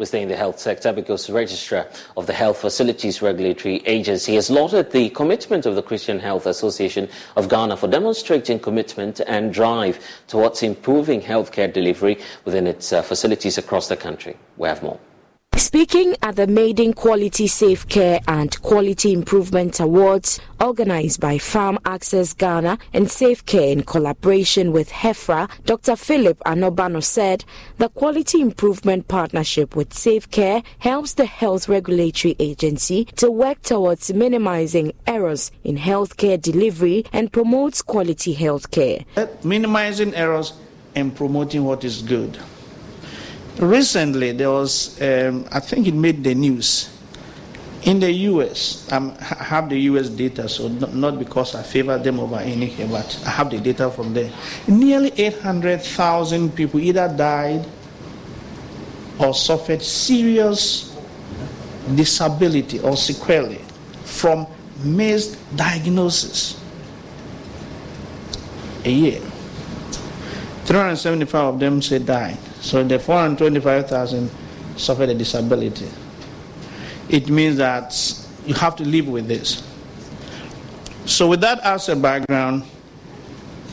We stay in the health sector because the Registrar of the Health Facilities Regulatory Agency has lauded the commitment of the Christian Health Association of Ghana for demonstrating commitment and drive towards improving healthcare delivery within its uh, facilities across the country. We have more. Speaking at the Maiden Quality Safe Care and Quality Improvement Awards organized by PharmAccess Ghana and Safe Care in collaboration with HEFRA, Dr. Philip Anobano said the Quality Improvement Partnership with Safe Care helps the Health Regulatory Agency to work towards minimizing errors in healthcare delivery and promotes quality healthcare. Minimizing errors and promoting what is good. Recently, there was, um, I think it made the news. In the US, I have the US data, so not because I favor them over any here, but I have the data from there. Nearly 800,000 people either died or suffered serious disability or sequelae from missed diagnosis a year. 375 of them say died. So the 425,000 suffered a disability. It means that you have to live with this. So, with that as a background,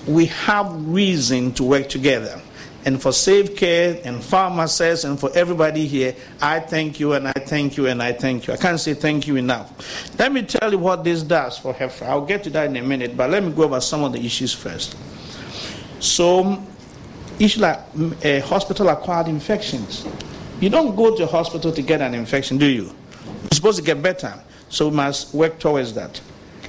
we have reason to work together. And for Safe Care and PharmAccess and for everybody here, I thank you and I thank you and I thank you. I can't say thank you enough. Let me tell you what this does for HEFRA. I'll get to that in a minute, but let me go over some of the issues first. So, issue like uh, hospital acquired infections. You don't go to a hospital to get an infection, do you? You're supposed to get better. So we must work towards that.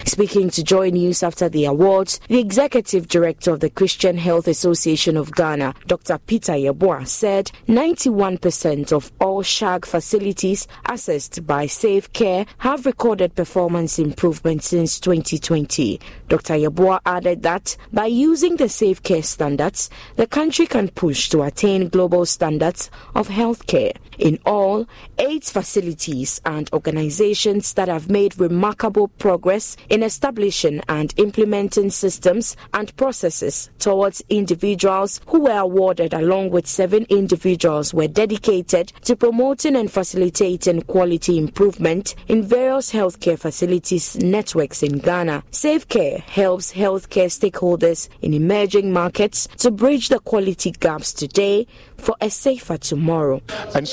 Speaking to Joy News after the awards, the executive director of the Christian Health Association of Ghana, Dr. Peter Yeboah, said 91% of all CHAG facilities accessed by Safe Care have recorded performance improvement since 2020. Dr. Yeboah added that by using the Safe Care standards, the country can push to attain global standards of healthcare. In all, eight facilities and organizations that have made remarkable progress in establishing and implementing systems and processes towards individuals who were awarded along with seven individuals were dedicated to promoting and facilitating quality improvement in various healthcare facilities networks in Ghana. Safe Care helps healthcare stakeholders in emerging markets to bridge the quality gaps today for a safer tomorrow. And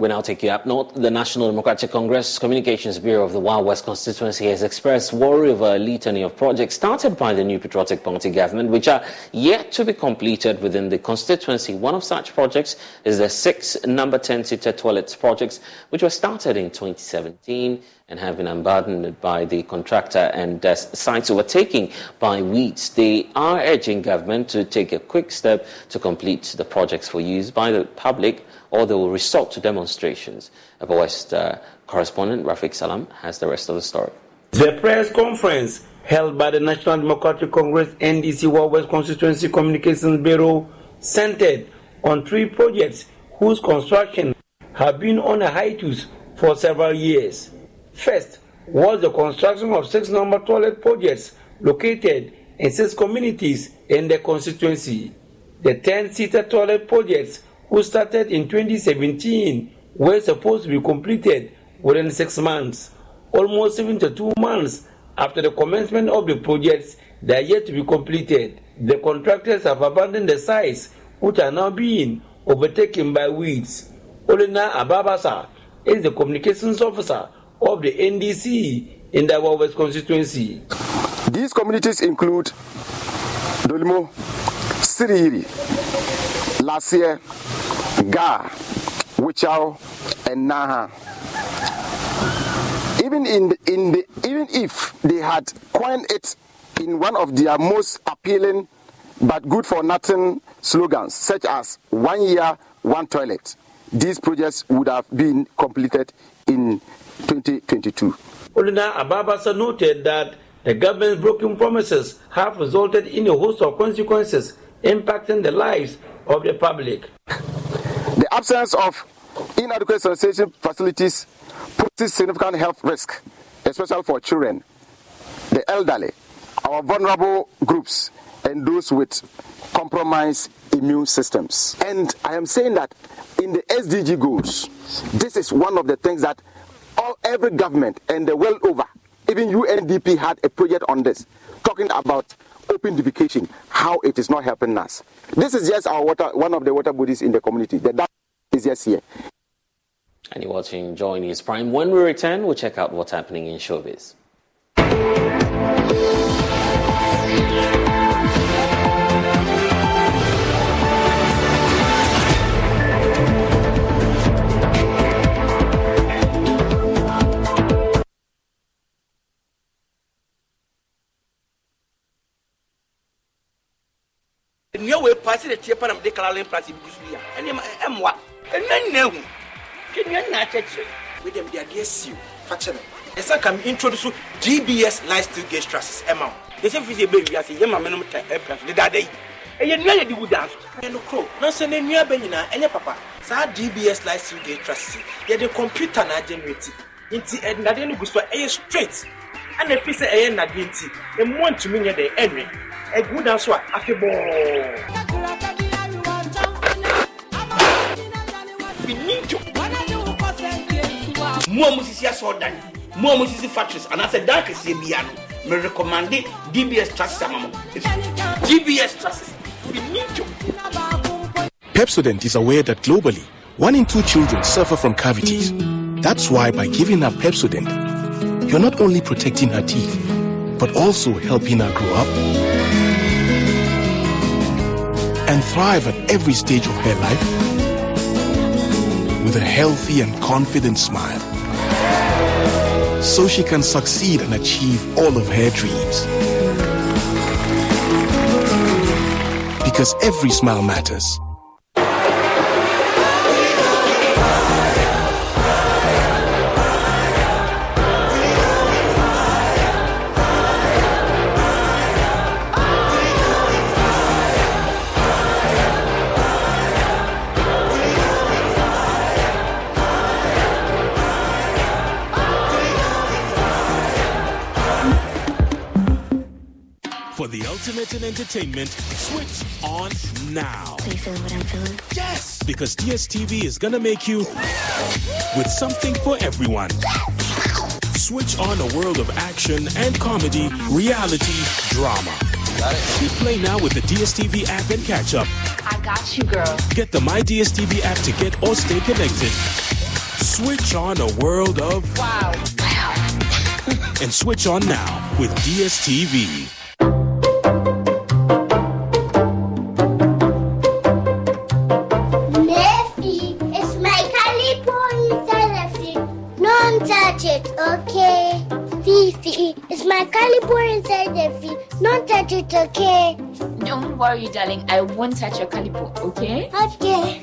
we now take you up north. The National Democratic Congress Communications Bureau of the Wa West constituency has expressed worry over a litany of projects started by the new Patriotic Party government, which are yet to be completed within the constituency. One of such projects is the six number 10 seater toilets projects, which were started in 2017 and have been abandoned by the contractor and uh, sites overtaken by weeds. They are urging government to take a quick step to complete the projects for use by the public or they will resort to demonstrations. Upper West uh, correspondent Rafiq Salam has the rest of the story. The press conference held by the National Democratic Congress NDC Wa West Constituency Communications Bureau centered on three projects whose construction have been on a hiatus for several years. First was the construction of six number toilet projects located in six communities in the constituency. The 10 seater toilet projects who started in 2017 were supposed to be completed within six months. Almost 72 months after the commencement of the projects, they are yet to be completed. The contractors have abandoned the sites, which are now being overtaken by weeds. Olina Ababasa is the communications officer of the NDC in the West constituency. These communities include Dolimo, Siriri, Lasie, Gar, Wechiau, and Naha. Even in the, in the even if they had coined it in one of their most appealing but good for nothing slogans, such as one year, one toilet, these projects would have been completed in 2022. Olina Ababasa noted that the government's broken promises have resulted in a host of consequences impacting the lives of the public. The absence of inadequate sanitation facilities poses significant health risk, especially for children, the elderly, our vulnerable groups, and those with compromised immune systems. And I am saying that in the SDG goals, this is one of the things that all, every government and the world over, even UNDP had a project on this, talking about open defecation, how it is not helping us. This is just our water, one of the water bodies in the community. The dam is just here. And you're watching Joy News Prime. When we return, we'll check out what's happening in showbiz. paase de tie panam de kalalen place bi gusu ya ɛni ma e, e ɛ mua ɛna nyina ehu kenya nyina akyɛkyerɛ. wei dɛm de adeɛ si o fa kyɛ mi ɛsɛ ka mi introduce dbs life still get trusses. Emma. o. De sɛ fi se ebe wiase yɛ maame nom ta e ɛpɛ so. Deda de yi. Ɛyɛ nua yɛ de wu dan so. ɛnu kuro nanso ne nua bɛ nyinaa ɛnyɛ papa. Saa dbs life still gauge trusses. Yɛde computer na generate. nti ɛnadeɛ no gu so a straight ɛna efi sɛ ɛyɛ nnadeɛ nti. Ɛmoa ntumi nyɛ dɛ ɛnwɛ. Ɛgu da so a afe bɔɔ finito mo a musisi asɔɔdan mo a musisi factories anaasɛ dan kɛseɛ bia no merecommande dbs trusses ama mo dbs trusses finito Pepsodent is aware that globally, one in two children suffer from cavities. That's why by giving her Pepsodent, you're not only protecting her teeth, but also helping her grow up and thrive at every stage of her life with a healthy and confident smile so she can succeed and achieve all of her dreams. Because every smile matters. For the ultimate in entertainment, switch on now. So you feeling what I'm feeling? Yes! Because DSTV is gonna make you with something for everyone. Switch on a world of action and comedy, reality, drama. Got it. Hit play now with the DSTV app and catch up. I got you, girl. Get the My DSTV app to get or stay connected. Switch on a world of Wow. Wow. and switch on now with DSTV. Calipo inside of it. Don't touch it, okay? Don't worry, darling. I won't touch your calipo, okay? Okay.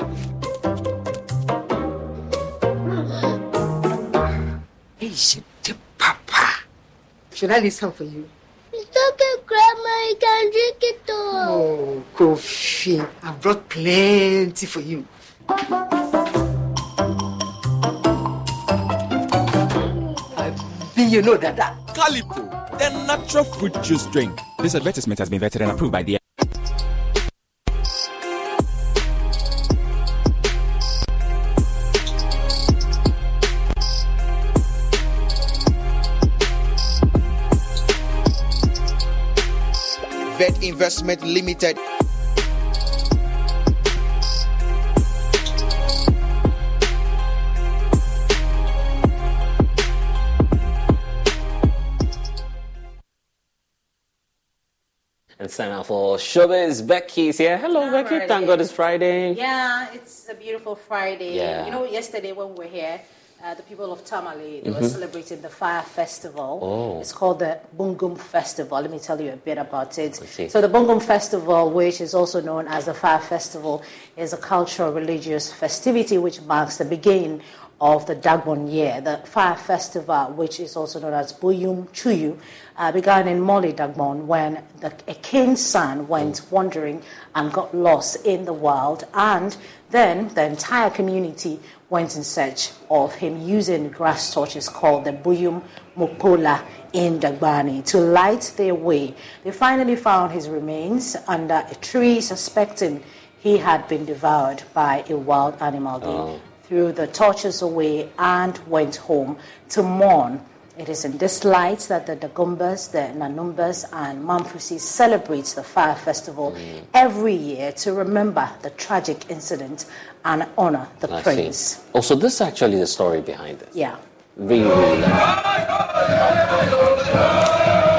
Hey, shit, papa. Should I listen for you? It's okay, Grandma. You can drink it all. Oh, coffee. I brought plenty for you. I think you know that. that. Calipo, the natural fruit juice drink. This advertisement has been vetted and approved by the Vet Investment Limited. It's time for Showbiz. Becky's here. Hello, Becky. Thank God it's Friday. Yeah, it's a beautiful Friday. Yeah. You know, yesterday when we were here, uh, the people of Tamale, they were Mhm. celebrating the Fire Festival. Oh. It's called the Bugum Festival. Let me tell you a bit about it. So the Bugum Festival, which is also known as the Fire Festival, is a cultural religious festivity which marks the beginning of the Dagbon year. The Fire Festival, which is also known as Buyum Chuyu, uh, began in Moli Dagbon when the, a king's son went wandering and got lost in the wild. And then the entire community went in search of him using grass torches called the Buyum Mopola in Dagbani to light their way. They finally found his remains under a tree, suspecting he had been devoured by a wild animal. They Oh. Threw the torches away and went home to mourn. It is in this light that the Dagombas, the Nanumbas, and Mamprusi celebrates the fire festival Mm. every year to remember the tragic incident and honor the I prince. see. Oh, so this is actually the story behind it. Yeah. Really, really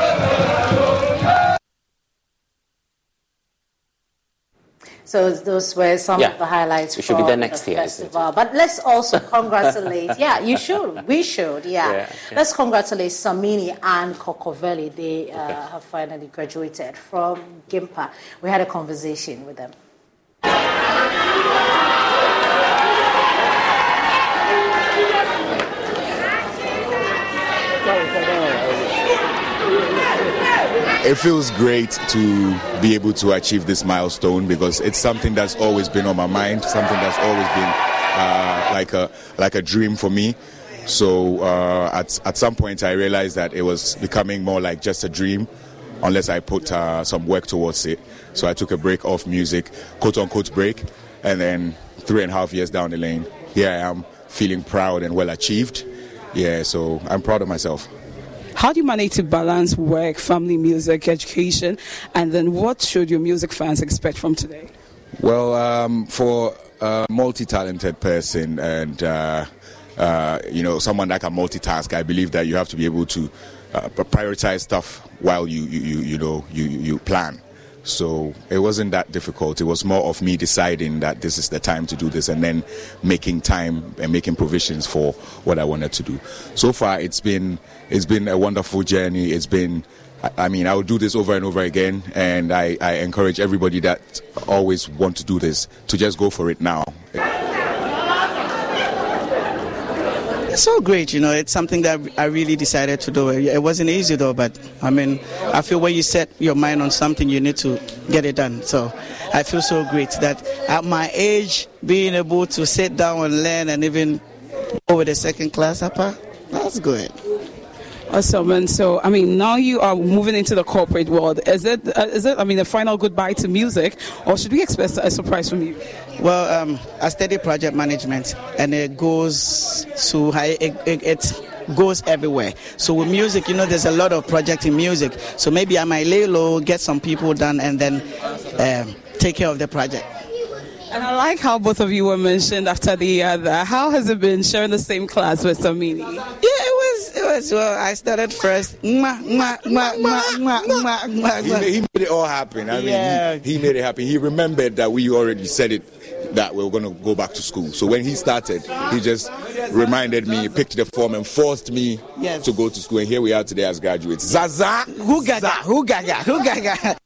So those were some Yeah. of the highlights We should be there next the year, isn't it? festival. But let's also congratulate. yeah, you should. We should. Yeah. Yeah, yeah. Let's congratulate Samini and Kokoveli. They uh, have finally graduated from Gimpa. We had a conversation with them. It feels great to be able to achieve this milestone because it's something that's always been on my mind, something that's always been uh, like a like a dream for me. So uh, at at some point, I realized that it was becoming more like just a dream, unless I put uh, some work towards it. So I took a break off music, quote unquote break, and then three and a half years down the lane, here I am, feeling proud and well achieved. Yeah, so I'm proud of myself. How do you manage to balance work, family, music, education, and then what should your music fans expect from today? Well, um, for a multi-talented person and uh, uh, you know someone that can multitask, I believe that you have to be able to uh, prioritize stuff while you you, you, you know you, you plan. So it wasn't that difficult. It was more of me deciding that this is the time to do this and then making time and making provisions for what I wanted to do. So far, it's been it's been a wonderful journey. It's been I- mean, I will do this over and over again, and I, I encourage everybody that always want to do this to just go for it now. It's so great, you know. It's something that I really decided to do. It wasn't easy though, but I mean, I feel when you set your mind on something, you need to get it done. So I feel so great that at my age, being able to sit down and learn and even go with a second class upper, that's good. Awesome. And so, I mean, now you are moving into the corporate world. Is it, uh, it, I mean, a final goodbye to music, or should we expect a surprise from you? Well, um, I study project management, and it goes to high, it, it, it goes everywhere. So with music, you know, there's a lot of projects in music. So maybe I might lay low, get some people done, and then um, take care of the project. And I like how both of you were mentioned after the other. How has it been sharing the same class with Samini? Yeah, it was. It was. Well, I started first. Mwah, mwah, mwah, He, made- he made it all happen. I mean, Yeah. he, he made it happen. He remembered that we already said it that we were going to go back to school. So when he started, he just reminded me, picked the form, and forced me Yes. to go to school. And here we are today as graduates. Zaza! Who gaga? Who gaga? Who gaga?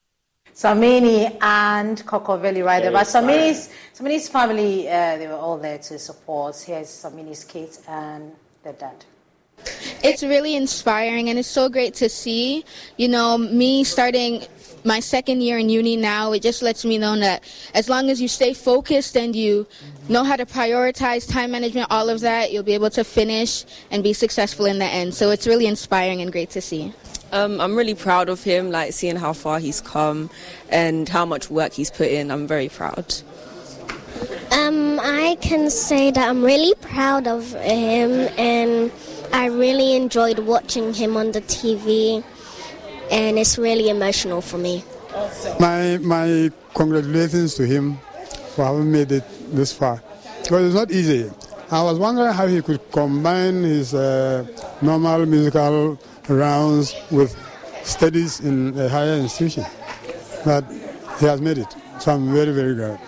Samini and Kokoveli right there. But Samini's, Samini's family, uh, they were all there to support. Here's Samini's kids and their dad. It's really inspiring and it's so great to see. You know, me starting my second year in uni now, it just lets me know that as long as you stay focused and you know how to prioritize time management, all of that, you'll be able to finish and be successful in the end. So it's really inspiring and great to see. Um, I'm really proud of him, like seeing how far he's come and how much work he's put in. I'm very proud. Um, I can say that I'm really proud of him, and I really enjoyed watching him on the TV, and it's really emotional for me. My my congratulations to him for having made it this far. Because it's not easy. I was wondering how he could combine his uh, normal musical rounds with studies in a higher institution. But he has made it. So I'm very, very glad.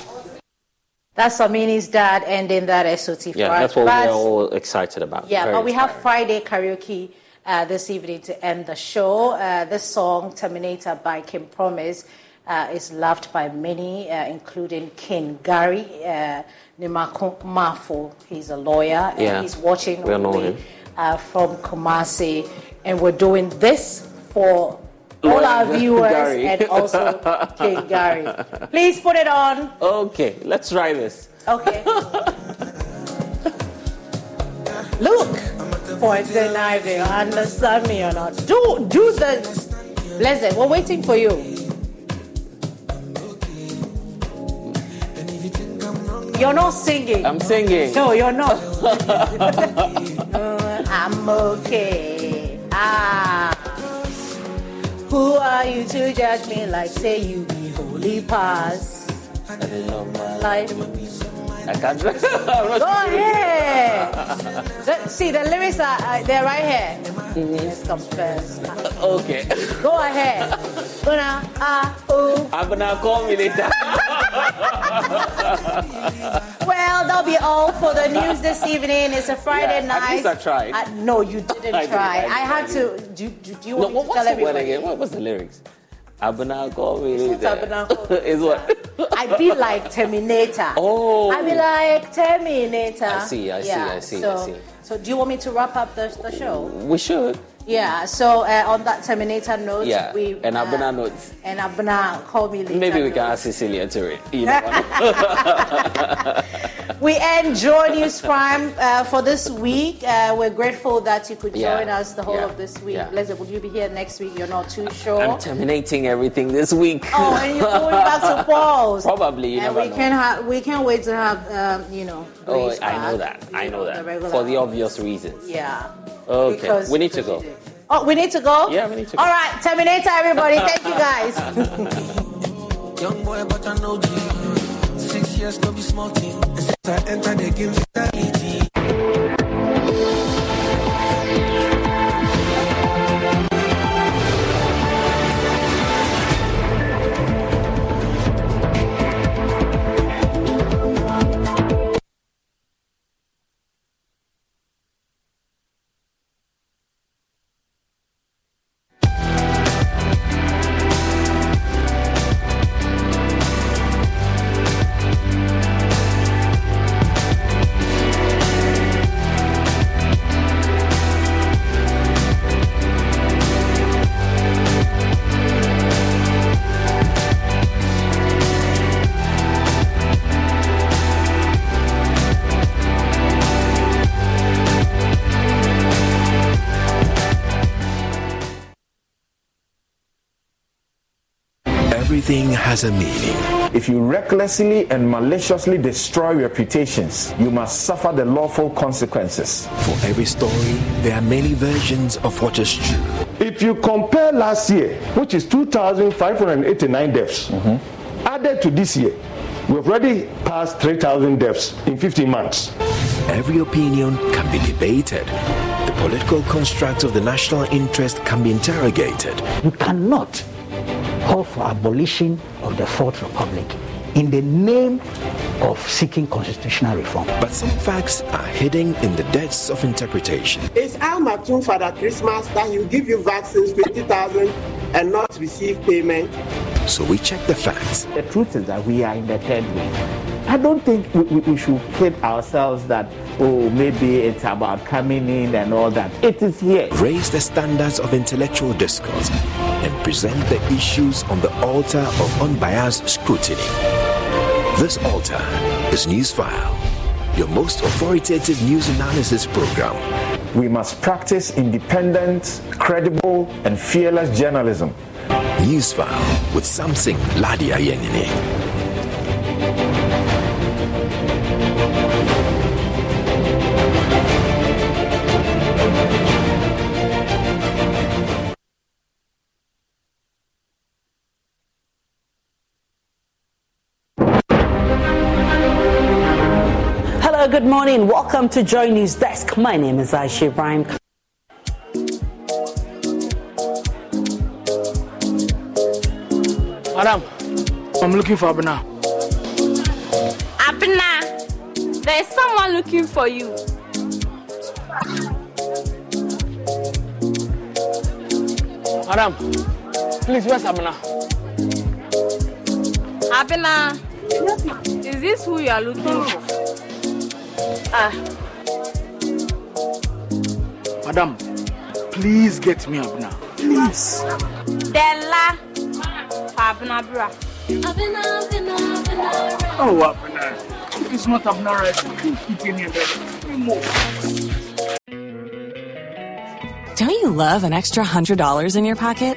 That's Samini's dad ending that SOT Yeah, that's what But- we're all excited about. Yeah, Very but we have. Friday karaoke uh, this evening to end the show. Uh, this song, Terminator by King Promise, uh, is loved by many, uh, including King Gary uh, Nimako Marfo. He's a lawyer and Yeah, he's watching we all know all him. uh, from Kumasi. And we're doing this for all our viewers Gary. and also King Gary. Please put it on. Okay, let's try this. Okay. Look, Poison Ivy, understand me or not? Do do the Listen, we're waiting for you. You're not singing. I'm singing. No, you're not. Uh, I'm okay. Ah. Who are you to judge me like say you be holy pass? I know, man. I can't. Go ahead. See, the lyrics are uh, they're right here. Let's come first. Okay. Go ahead. Gonna, ah, ooh. I'm gonna call me later. Well, that'll be all for the news this evening. It's a Friday Yeah, at night. least I tried. Uh, no, you didn't I did, try. I did, I, had I to. Do, do, do you No, want me what, to tell the word everybody? again? What was the lyrics? Abuna call me later. Abuna call me Is what? I be like Terminator. Oh. I be like Terminator. I see, I see, yeah, I see, I So, see. so do you want me to wrap up the, the show? We should. Yeah. So uh, on that Terminator note, Yeah. we and uh, Abuna notes. and Abuna call me later. Maybe we can ask Cecilia to read. You know. We end Joy News Prime uh, for this week. Uh, we're grateful that you could Yeah, join us the whole yeah, of this week. yeah. Leslie, would you be here next week? You're not too sure. I'm terminating everything this week. Oh, and you're going back to Paul's. Probably, you and never we know. can have we can't wait to have um, you know. Oh, Grace I know that. I know the that. regular- For the obvious reasons. Yeah. Okay. Because- we need to go. Oh, we need to go. Yeah, we need to go. All right, Terminator, everybody. Thank you guys. Young boy, but I know G. Six years, no be small thing. And since I enter the game, has a meaning. If you recklessly and maliciously destroy reputations, you must suffer the lawful consequences. For every story, there are many versions of what is true. If you compare last year, which is 2,589 deaths, mm-hmm. added to this year, we've already passed 3,000 deaths in 15 months. Every opinion can be debated. The political construct of the national interest can be interrogated. You cannot call for abolition of the Fourth Republic in the name of seeking constitutional reform. But some facts are hidden in the depths of interpretation. It's Al Maktoum Father Christmas that he'll give you vaccines 20,000 and not receive payment. So we check the facts. The truth is that we are in the third wave. I don't think we, we, we should kid ourselves that, oh, maybe it's about coming in and all that. It is here. Raise the standards of intellectual discourse and present the issues on the altar of unbiased scrutiny. This altar is Newsfile, your most authoritative news analysis program. We must practice independent, credible, and fearless journalism. Newsfile with Samson Lardy Anyenini. Morning. Welcome to Joy News Desk. My name is Aisha Ibrahim. Madam, I'm looking for Abena. Abna, there's someone looking for you. Madam, please, where's Abena? Abna, is this who you are looking for? Ah, Madam, please get me Abena. Please. Della, Abna Bra. Oh, Abena. If it's not Abena right, please keep in here. Remove. Don't you love an extra $100 in your pocket?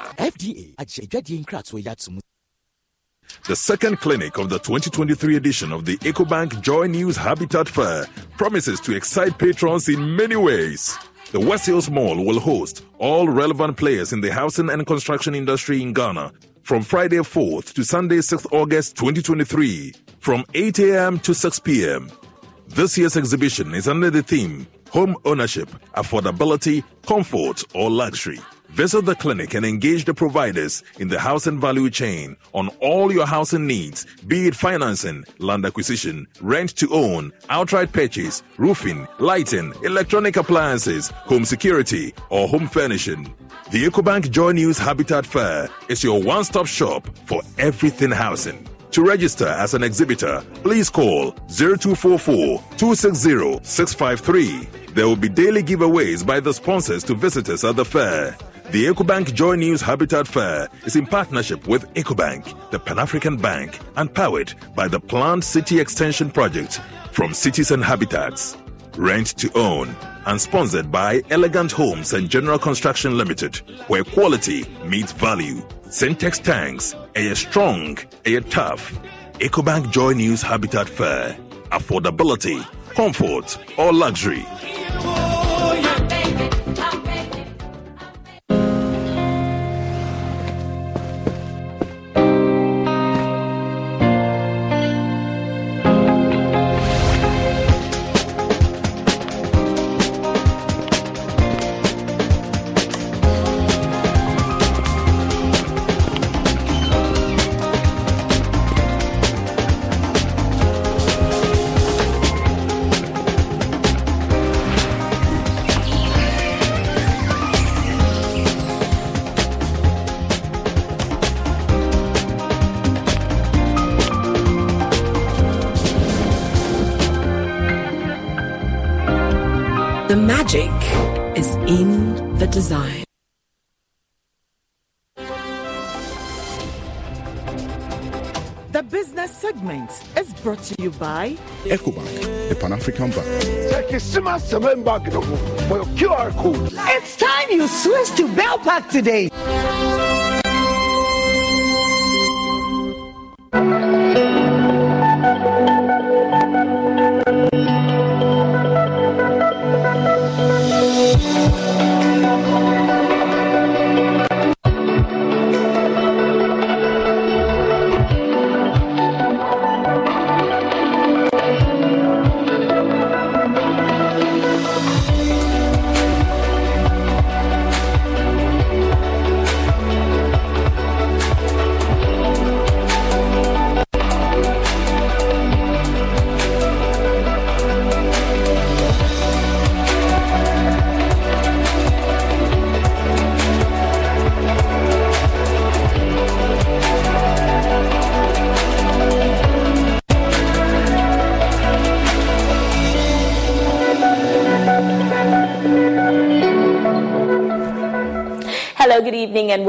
FDA The second clinic of the 2023 edition of the EcoBank Joy News Habitat Fair promises to excite patrons in many ways. The West Hills Mall will host all relevant players in the housing and construction industry in Ghana from Friday 4th to Sunday 6th August 2023 from 8 a.m. to 6 p.m. This year's exhibition is under the theme Home Ownership, Affordability, Comfort, or Luxury. Visit the clinic and engage the providers in the housing value chain on all your housing needs, be it financing, land acquisition, rent to own, outright purchase, roofing, lighting, electronic appliances, home security, or home furnishing. The EcoBank Joy News Habitat Fair is your one stop shop for everything housing. To register as an exhibitor, please call 0244 260 653. There will be daily giveaways by the sponsors to visitors at the fair. The EcoBank Joy News Habitat Fair is in partnership with EcoBank, the Pan African Bank, and powered by the Planned City Extension Project from Cities and Habitats. Rent to own and sponsored by Elegant Homes and General Construction Limited, where quality meets value. Sintex tanks, a strong, a tough. EcoBank Joy News Habitat Fair. Affordability, comfort, or luxury. To you by EcoBank, the Pan African Bank. for your QR code. It's time you switch to Bell Pack today.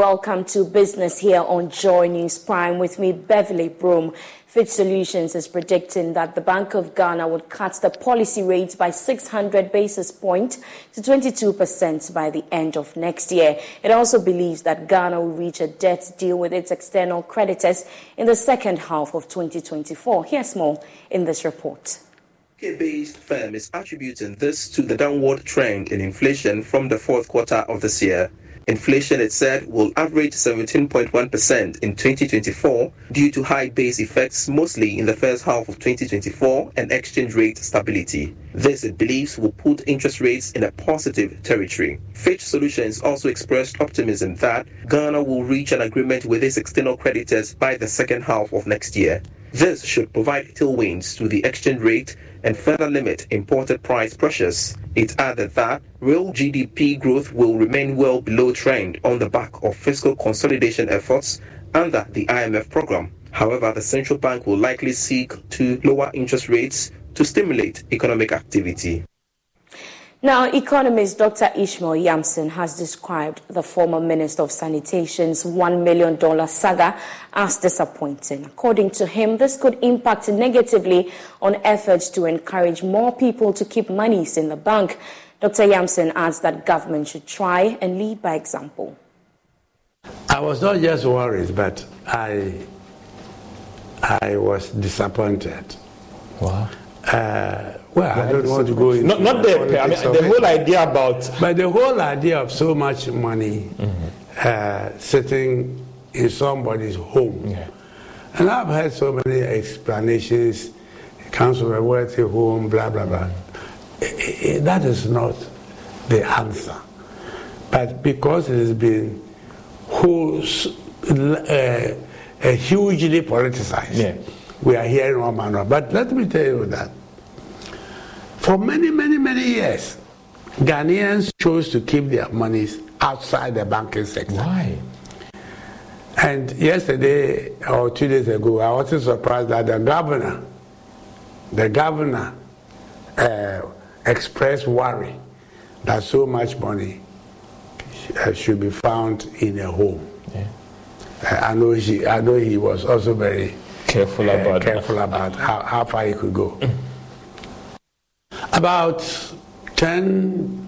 Welcome to Business here on Joy News Prime with me, Beverly Broom. Fitch Solutions is predicting that the Bank of Ghana would cut the policy rate by 600 basis points to 22% by the end of next year. It also believes that Ghana will reach a debt deal with its external creditors in the second half of 2024. Here's more in this report. UK-based firm is attributing this to the downward trend in inflation from the fourth quarter of this year. Inflation, it said, will average 17.1% in 2024 due to high base effects, mostly in the first half of 2024, and exchange rate stability. This, it believes, will put interest rates in a positive territory. Fitch Solutions also expressed optimism that Ghana will reach an agreement with its external creditors by the second half of next year. This should provide tailwinds to the exchange rate and further limit imported price pressures. It added that real GDP growth will remain well below trend on the back of fiscal consolidation efforts under the IMF program. However, the central bank will likely seek to lower interest rates to stimulate economic activity. Now, economist Dr. Ishmael Yamson has described the former Minister of Sanitation's $1 million saga as disappointing. According to him, this could impact negatively on efforts to encourage more people to keep monies in the bank. Dr. Yamson adds that government should try and lead by example. I was not just worried, but I, I was disappointed. Wow. Uh, well, I don't want to go into not, not the, I mean, the whole idea about. But the whole idea of so much money Mm-hmm. uh, sitting in somebody's home. Yeah. And I've heard so many explanations, it comes from a wealthy home, blah, blah, blah. I- I- I- that is not the answer. But because it has been whole, uh, uh, hugely politicized, Yeah. we are hearing one manner. But let me tell you that for many, many, many years, Ghanaians chose to keep their monies outside the banking sector. Why? And yesterday or two days ago, I wasn't surprised that the governor, the governor, uh, expressed worry that so much money uh, should be found in a home. Yeah. Uh, I know he, I know he was also very Careful uh, about careful about how, how far he could go. About 10,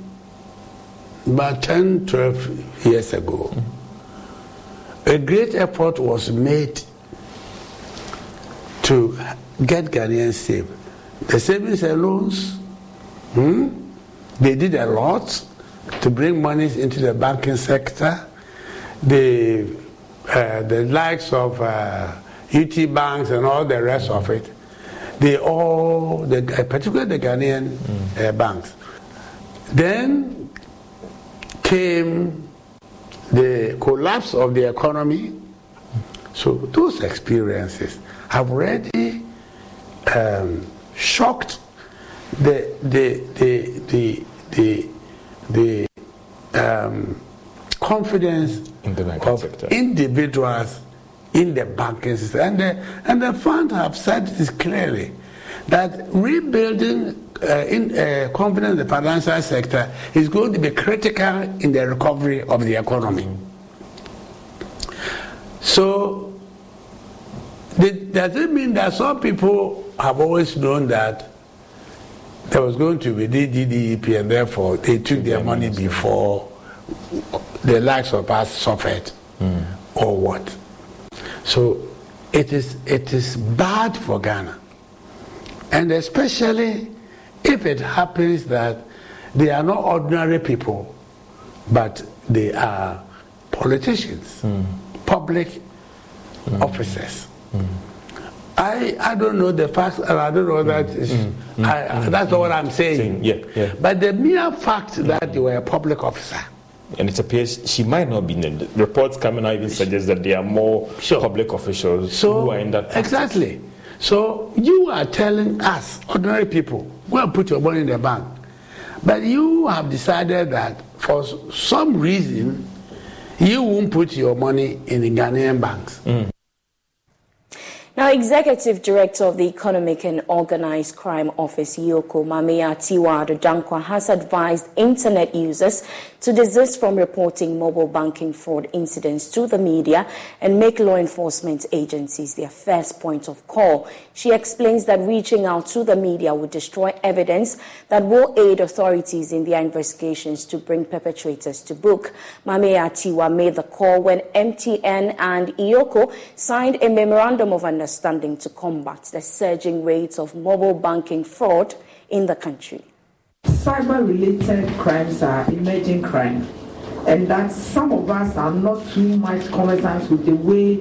about 10, 12 years ago, a great effort was made to get Ghanaians saved. The savings and loans, hmm, they did a lot to bring monies into the banking sector. The, uh, the likes of uh, UT banks and all the rest of it, they all, the, particularly the Ghanaian uh, banks. Then came the collapse of the economy. So those experiences have already um, shocked the the the the the, the um, confidence In the banking of sector. individuals in the banking system. And the, and the fund have said this clearly that rebuilding uh, in, uh, confidence in the financial sector is going to be critical in the recovery of the economy. So, the, does it mean that some people have always known that there was going to be DDDEP and therefore they took their money before the likes of us suffered or what? So it is, it is bad for Ghana. And especially if it happens that they are not ordinary people, but they are politicians, hmm. public hmm. officers. Hmm. I, I don't know the facts, and I don't know that is, I, that's not what I'm saying. Yeah, yeah. But the mere fact that you were a public officer, And it appears she might not be named. Reports coming out even suggest that there are more public officials who are in that. practice. Exactly. So you are telling us, ordinary people, go and put your money in the bank. But you have decided that for some reason, you won't put your money in the Ghanaian banks. Hmm. Now, Executive Director of the Economic and Organized Crime Office, Yoko Tiwaa Addo-Danquah, has advised internet users to desist from reporting mobile banking fraud incidents to the media and make law enforcement agencies their first point of call. She explains that reaching out to the media would destroy evidence that will aid authorities in their investigations to bring perpetrators to book. Mamiya Tiwa made the call when MTN and EOCO signed a memorandum of understanding to combat the surging rates of mobile banking fraud in the country. cyber related crimes are emerging crime and that some of us are not too much conversant with the way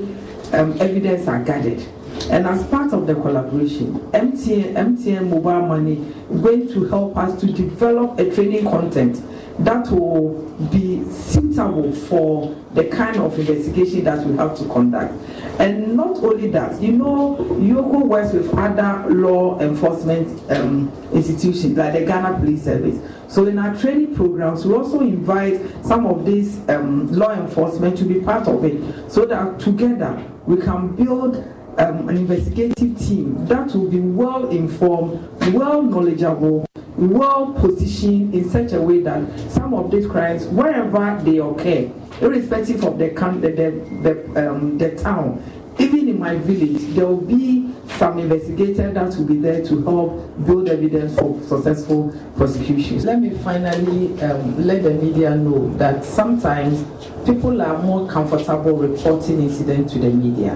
um, evidence are gathered and as part of the collaboration mtn mtn mobile money going to help us to develop a training content that will be suitable for the kind of investigation that we have to conduct. And not only that you know EOCO works with other law enforcement um, institutions like the ghana police service. So in our training programs, we also invite some of these um, law enforcement to be part of it, so that together we can build um, an investigative team that will be well informed, well knowledgeable, well positioned in such a way that some of these crimes, wherever they occur, irrespective of the the the, the, um, the town, even in my village, there will be some investigator that will be there to help build evidence for successful prosecutions. Let me finally um, let the media know that sometimes people are more comfortable reporting incidents to the media.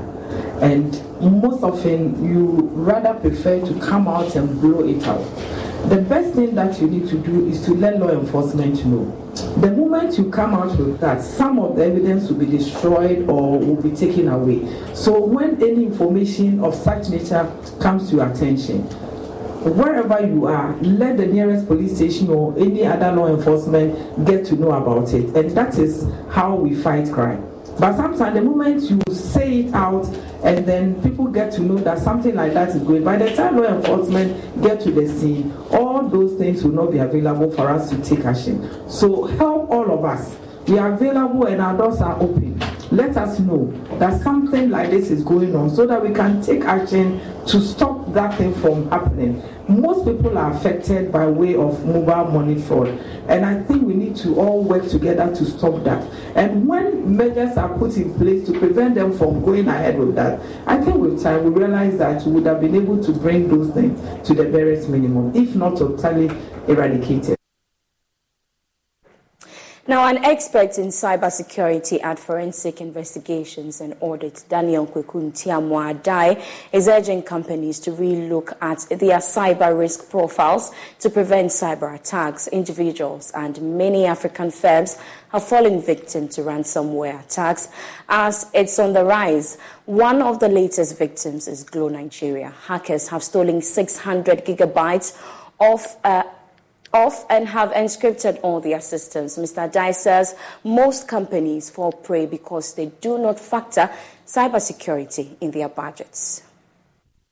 And most often, you rather prefer to come out and blow it out. The best thing that you need to do is to let law enforcement know. The moment you come out with that, some of the evidence will be destroyed or will be taken away. So, when any information of such nature comes to your attention, wherever you are, let the nearest police station or any other law enforcement get to know about it. And that is how we fight crime. But sometimes the moment you say it out and then people get to know that something like that is going, by the time law enforcement get to the scene, all those things will not be available for us to take action. So help all of us. We are available and our doors are open. Let us know that something like this is going on so that we can take action to stop that thing from happening. Most people are affected by way of mobile money fraud. And i think we need to all work together to stop that. And when measures are put in place to prevent them from going ahead with that i think with time we realize that we would have been able to bring those things to the barest minimum if not totally eradicated now, an expert in cybersecurity at Forensic Investigations and Audit, Daniel Kweku is urging companies to relook at their cyber risk profiles to prevent cyber attacks. Individuals and many African firms have fallen victim to ransomware attacks as it's on the rise. One of the latest victims is Glo Nigeria. Hackers have stolen 600 gigabytes of uh, off and have encrypted all their systems. Mr. Dai says most companies fall prey because they do not factor cybersecurity in their budgets.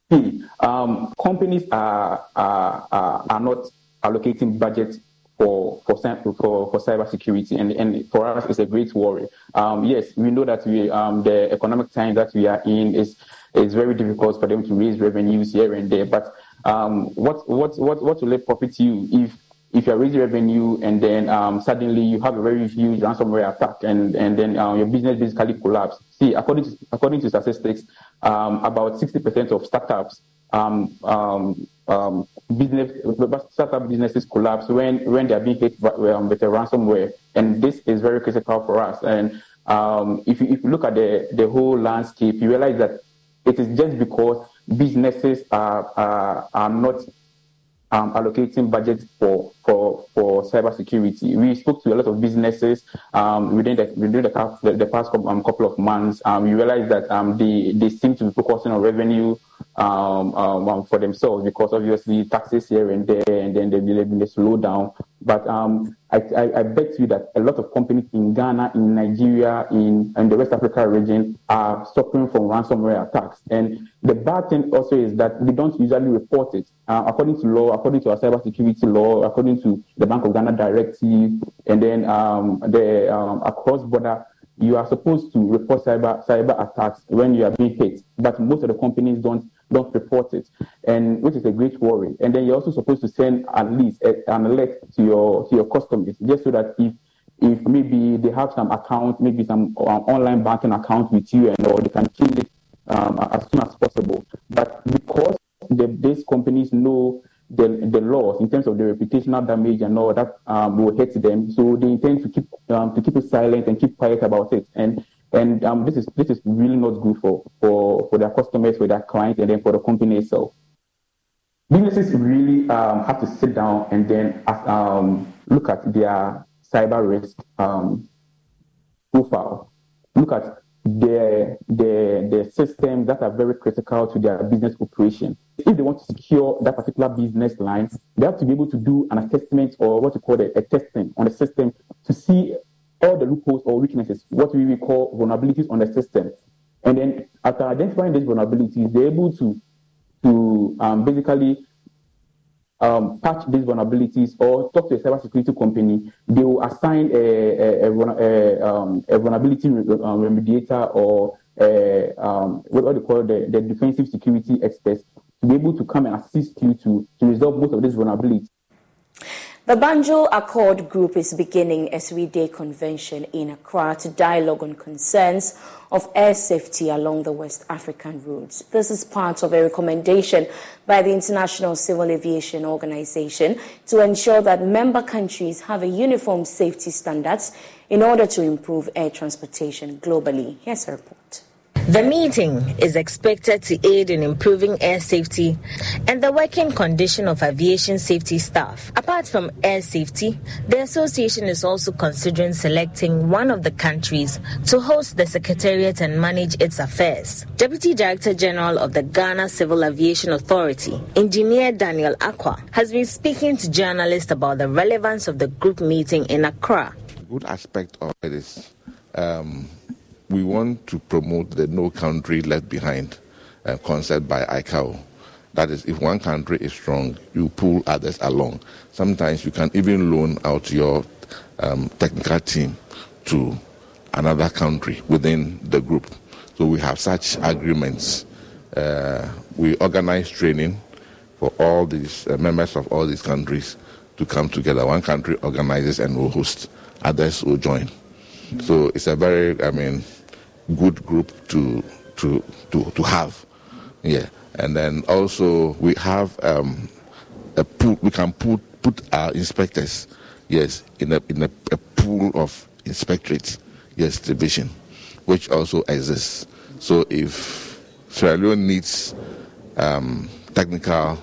Hmm. Um, companies are, are, are, are, not allocating budget for for for, for cybersecurity, and, and for us, it's a great worry. Um, yes, we know that we um, the economic times that we are in is is very difficult for them to raise revenues here and there. But um, what what what what will it profit you if if you're raising revenue and then um, suddenly you have a very huge ransomware attack and, and then um, your business basically collapse. See, according to, according to statistics, um, about 60% of startups um, um, um, business startup businesses collapse when, when they are being hit with a ransomware. And this is very critical for us. And if, you, if you look at the, the whole landscape, you realize that it is just because businesses are, are, are not um, allocating budget for for for cybersecurity. We spoke to a lot of businesses um, within the within the, the, the past couple, um, couple of months. Um, we realized that um, they they seem to be focusing on revenue um, for themselves because obviously taxes here and there, and then they will they slow down. But I, I, I, bet you that a lot of companies in Ghana, in Nigeria, in, in the West Africa region are suffering from ransomware attacks. And the bad thing also is that we don't usually report it. Uh, according to law, according to our cybersecurity law, according to the Bank of Ghana directive, and then um, the um, across border you are supposed to report cyber cyber attacks when you are being hit, but most of the companies don't don't report it, and which is a great worry. And then you're also supposed to send at least a, an alert to your to your customers, just so that if if maybe they have some account, maybe some um, online banking account with you, and or they can kill it um, as soon as possible. But because the, these companies know the, the laws in terms of the reputational damage and all that um, will hit them. So they intend to keep um, to keep it silent and keep quiet about it. And and um, this is this is really not good for, for, for their customers, for their clients, and then for the company itself. Businesses really um, have to sit down and then um, look at their cyber risk um, profile. Look at their, the, the systems that are very critical to their business operation. If they want to secure that particular business line, they have to be able to do an assessment or what you call it, a testing on the system to see all the loopholes or weaknesses, what we call vulnerabilities on the system. And then after identifying these vulnerabilities, they're able to, to um, basically um, patch these vulnerabilities or talk to a cybersecurity company, they will assign a, a, a, a, um, a vulnerability um, remediator or a, um, what they call the, the defensive security experts to be able to come and assist you to, to resolve most of these vulnerabilities. The Banjul Accord Group is beginning a three-day convention in Accra to dialogue on concerns of air safety along the West African routes. This is part of a recommendation by the International Civil Aviation Organization to ensure that member countries have a uniform safety standards in order to improve air transportation globally. Here's a report. The meeting is expected to aid in improving air safety and the working condition of aviation safety staff. Apart from air safety, the association is also considering selecting one of the countries to host the secretariat and manage its affairs. Deputy Director General of the Ghana Civil Aviation Authority, Engineer Daniel Acquah, has been speaking to journalists about the relevance of the group meeting in Accra. Good aspect of it is um, we want to promote the no country left behind uh, concept by ICAO. That is, if one country is strong, you pull others along. Sometimes you can even loan out your um, technical team to another country within the group. So we have such agreements. Uh, we organize training for all these uh, members of all these countries to come together. One country organizes and will host, others will join. So it's a very, I mean, good group to to to to have. Yeah, and then also we have um, a pool. We can put put our inspectors, yes, in a in a, a pool of inspectorates, yes, division, which also exists. So if Sierra Leone needs um, technical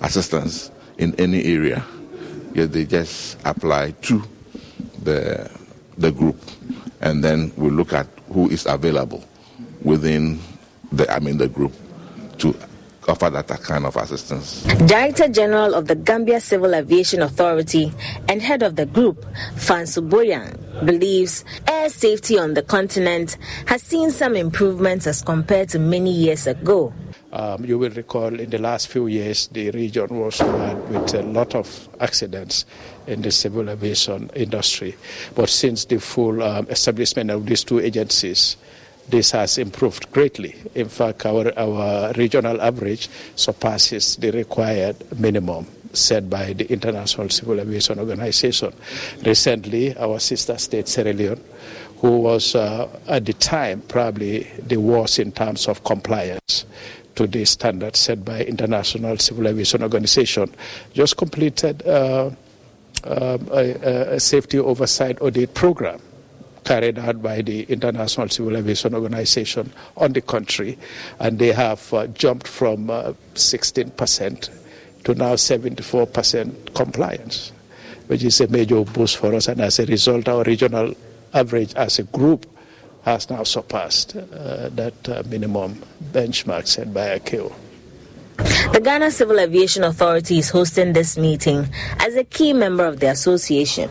assistance in any area, yeah, they just apply to the the group, and then we look at who is available within the I mean the group to offer that kind of assistance. Director General of the Gambia Civil Aviation Authority and head of the group, Fansu Bojang, believes air safety on the continent has seen some improvements as compared to many years ago. Um, you will recall in the last few years, the region was marred with a lot of accidents in the civil aviation industry. But since the full um, establishment of these two agencies, this has improved greatly. In fact, our, our regional average surpasses the required minimum set by the International Civil Aviation Organization. Recently, our sister state, Sierra Leone, who was uh, at the time probably the worst in terms of compliance, to the standards set by International Civil Aviation Organization. Just completed uh, um, a, a, safety oversight audit program carried out by the International Civil Aviation Organization on the country, and they have uh, jumped from uh, 16% to now 74% compliance, which is a major boost for us. And as a result, our regional average as a group has now surpassed uh, that uh, minimum benchmark set by ICAO. The Ghana Civil Aviation Authority is hosting this meeting as a key member of the association.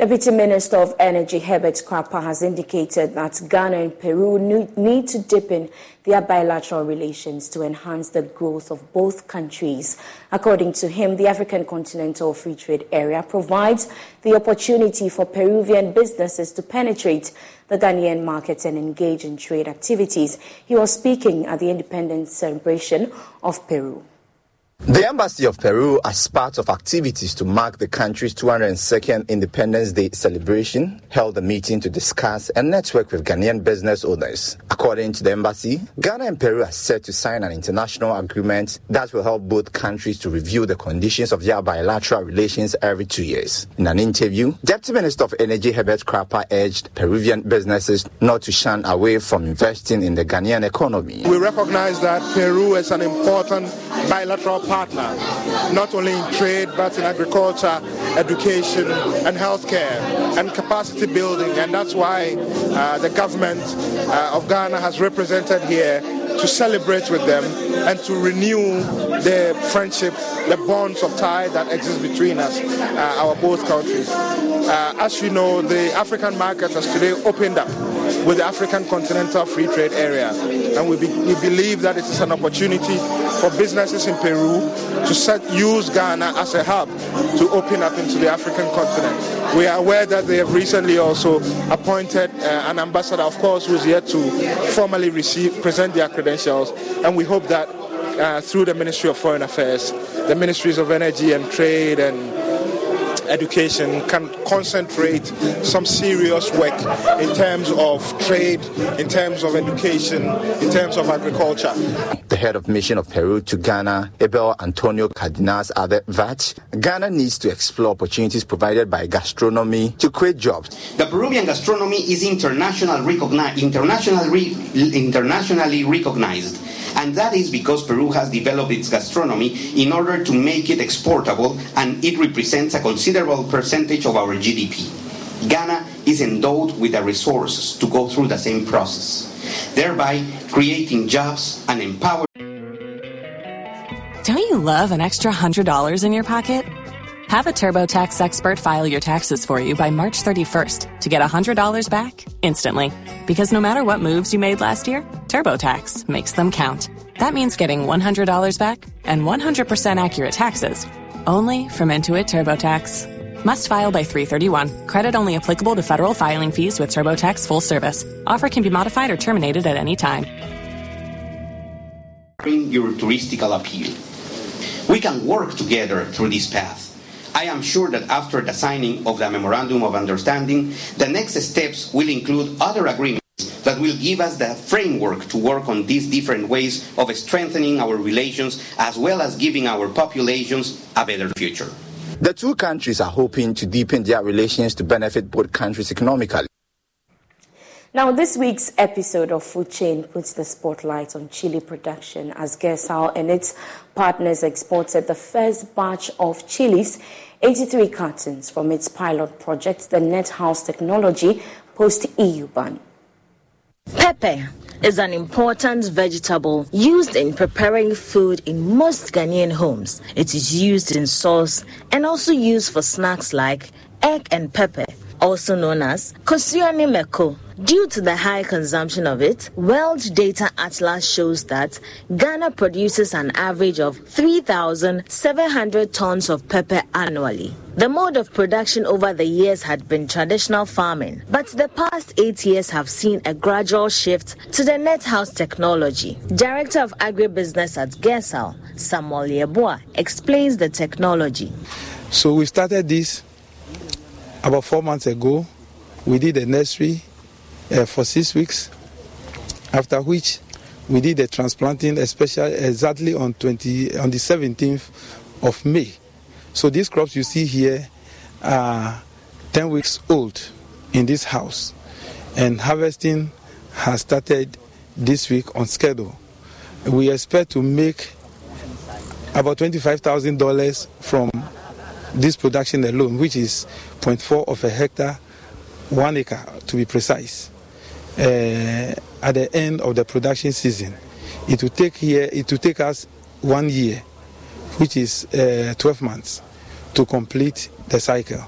Deputy Minister of Energy Herbert Krapa has indicated that Ghana and Peru need to deepen their bilateral relations to enhance the growth of both countries. According to him, the African Continental Free Trade Area provides the opportunity for Peruvian businesses to penetrate the Ghanaian markets and engage in trade activities. He was speaking at the independence celebration of Peru. The Embassy of Peru, as part of activities to mark the country's 202nd Independence Day celebration, held a meeting to discuss and network with Ghanaian business owners. According to the embassy, Ghana and Peru are set to sign an international agreement that will help both countries to review the conditions of their bilateral relations every two years. In an interview, Deputy Minister of Energy Herbert Krapa urged Peruvian businesses not to shun away from investing in the Ghanaian economy. We recognize that Peru is an important bilateral partner, not only in trade but in agriculture, education, and healthcare, and capacity building. And that's why uh, the government uh, of Ghana has represented here to celebrate with them and to renew the friendship, the bonds of tie that exist between us, uh, our both countries. Uh, as you know, the African market has today opened up with the African Continental Free Trade Area, and we, be, we believe that it is an opportunity for businesses in Peru to set, use Ghana as a hub to open up into the African continent. We are aware that they have recently also appointed uh, an ambassador, of course, who is yet to formally receive, present their credentials, and we hope that uh, through the Ministry of Foreign Affairs, the Ministries of Energy and Trade and education can concentrate some serious work in terms of trade, in terms of education, in terms of agriculture. The head of mission of Peru to Ghana, Abel Antonio Cardenas added that Ghana needs to explore opportunities provided by gastronomy to create jobs. The Peruvian gastronomy is international recogni- internationally, internationally recognized and that is because Peru has developed its gastronomy in order to make it exportable, and it represents a considerable percentage of our GDP. Ghana is endowed with the resources to go through the same process, thereby creating jobs and empowering. Don't you love an extra $100 in your pocket? Have a TurboTax expert file your taxes for you by March 31st to get $100 back instantly. Because no matter what moves you made last year, TurboTax makes them count. That means getting $100 back and 100% accurate taxes only from Intuit TurboTax. Must file by 331. Credit only applicable to federal filing fees with TurboTax full service. Offer can be modified or terminated at any time. Your touristical appeal. We can work together through this path. I am sure that after the signing of the Memorandum of Understanding, the next steps will include other agreements that will give us the framework to work on these different ways of strengthening our relations as well as giving our populations a better future. The two countries are hoping to deepen their relations to benefit both countries economically. Now, this week's episode of Food Chain puts the spotlight on chili production as GIRSAL and its partners exported the first batch of chilies, 83 cartons, from its pilot project, the Net House Technology, post EU ban. Pepper is an important vegetable used in preparing food in most Ghanaian homes. It is used in sauce and also used for snacks like egg and pepper, also known as meko. Due to the high consumption of it, World Data Atlas shows that Ghana produces an average of 3,700 tons of pepper annually. The mode of production over the years had been traditional farming, but the past eight years have seen a gradual shift to the net house technology. Director of Agribusiness at GIRSAL, Samuel Yeboah, explains the technology. So we started this about four months ago. We did a nursery uh, for six weeks, after which we did the transplanting, especially exactly on 20 on the 17th of May. So these crops you see here are 10 weeks old in this house, and harvesting has started this week on schedule. We expect to make about $25,000 from this production alone, which is 0.4 of a hectare, one acre to be precise uh, at the end of the production season. It will take here. It will take us one year, which is uh, 12 months, to complete the cycle.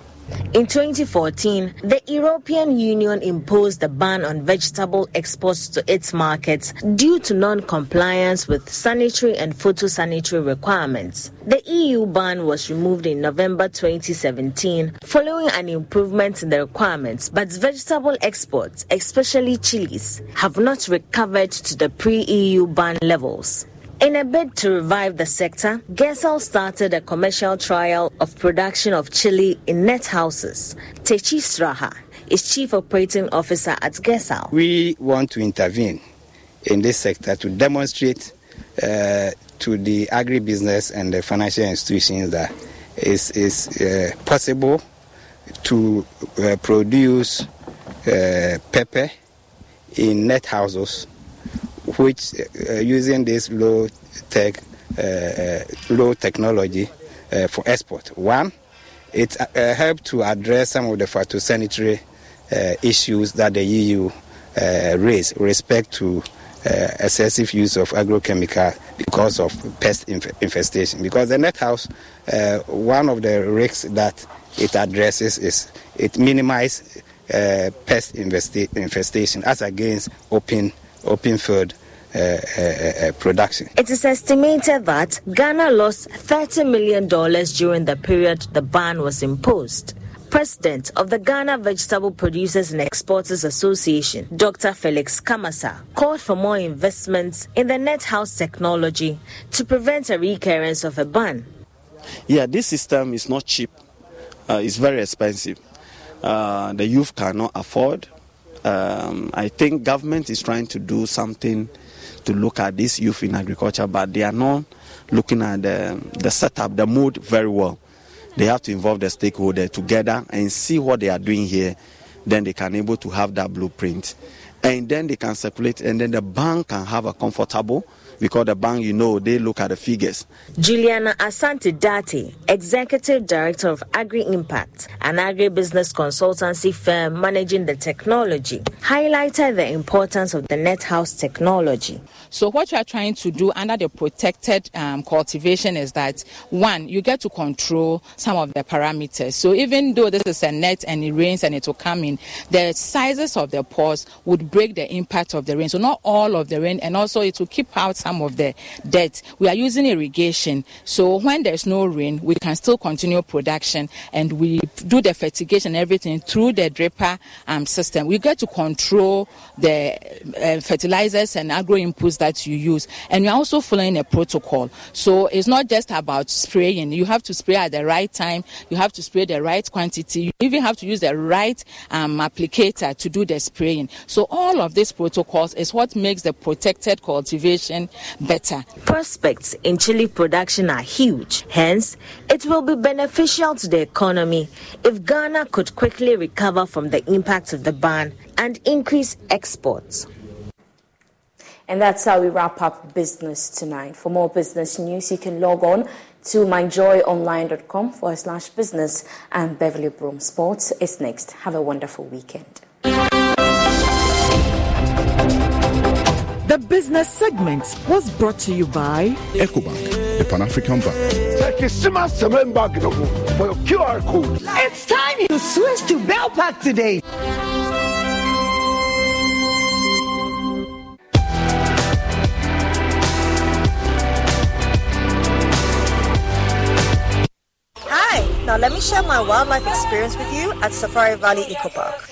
In 2014, the European Union imposed a ban on vegetable exports to its markets due to non compliance with sanitary and phytosanitary requirements. The EU ban was removed in November 2017 following an improvement in the requirements, but vegetable exports, especially chilies, have not recovered to the pre EU ban levels. In a bid to revive the sector, GIRSAL started a commercial trial of production of chili in net houses. Techi Straha is Chief Operating Officer at GIRSAL. We want to intervene in this sector to demonstrate uh, to the agribusiness and the financial institutions that it is uh, possible to uh, produce uh, pepper in net houses which uh, using this low tech, uh, uh low technology uh, for export. One, it uh, helped to address some of the phytosanitary issues that the EU raised with respect to excessive use of agrochemical because of pest inf- infestation. Because the net house, one of the risks that it addresses is it minimizes pest infestation as against open open field uh, uh, uh, production. It is estimated that Ghana lost $30 million during the period the ban was imposed. President of the Ghana Vegetable Producers and Exporters Association, Dr. Felix Kamasa, called for more investments in the net house technology to prevent a recurrence of a ban. Yeah, this system is not cheap. Uh, it's very expensive. Uh, the youth cannot afford. Um, I think government is trying to do something to look at this youth in agriculture, but they are not looking at the, the setup, the mood very well. They have to involve the stakeholder together and see what they are doing here. Then they can able to have that blueprint, and then they can circulate, and then the bank can have a comfortable because the bank, you know, they look at the figures. Juliana Asante-Dartey, Executive Director of Agri Impact, an agribusiness consultancy firm managing the technology, highlighted the importance of the net house technology. So what you are trying to do under the protected um, cultivation is that one, you get to control some of the parameters. So even though this is a net and it rains and it will come in, the sizes of the pores would break the impact of the rain. So not all of the rain, and also it will keep out some of the dirt. We are using irrigation, so when there's no rain, we can still continue production, and we do the fertigation everything through the dripper um, system. We get to control the uh, fertilizers and agro inputs that you use. And you're also following a protocol. So it's not just about spraying. You have to spray at the right time. You have to spray the right quantity. You even have to use the right um, applicator to do the spraying. So all of these protocols is what makes the protected cultivation better. Prospects in chili production are huge. Hence, it will be beneficial to the economy if Ghana could quickly recover from the impact of the ban and increase exports. And that's how we wrap up business tonight. For more business news, you can log on to myjoyonline.com forward slash business. And Beverly Broom Sports is next. Have a wonderful weekend. The business segment was brought to you by EcoBank, the Pan African Bank. For your QR code. It's time you switch to Bell Pack today. Now let me share my wildlife experience with you at Safari Valley Eco Park.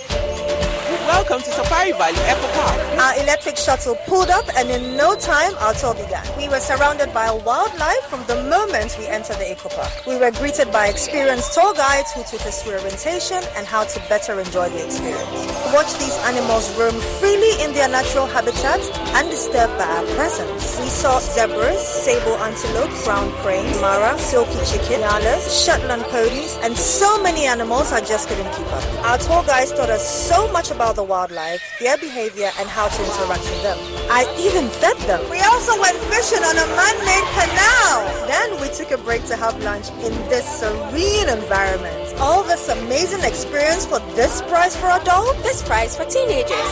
Welcome to Safari Valley Eco Park. Our electric shuttle pulled up and in no time our tour began. We were surrounded by wildlife from the moment we entered the Eco Park. We were greeted by experienced tour guides who took us through orientation and how to better enjoy the experience. Watch these animals roam freely in their natural habitat undisturbed by our presence. We saw zebras, sable antelope, brown crane, mara, silky chicken, nyalas, Shetland ponies, and so many animals I just couldn't keep up. Our tour guides taught us so much about the wildlife, their behavior, and how to interact with them. I even fed them. We also went fishing on a man-made canal. Then we took a break to have lunch in this serene environment. All this amazing experience for this price for adults? This price for teenagers.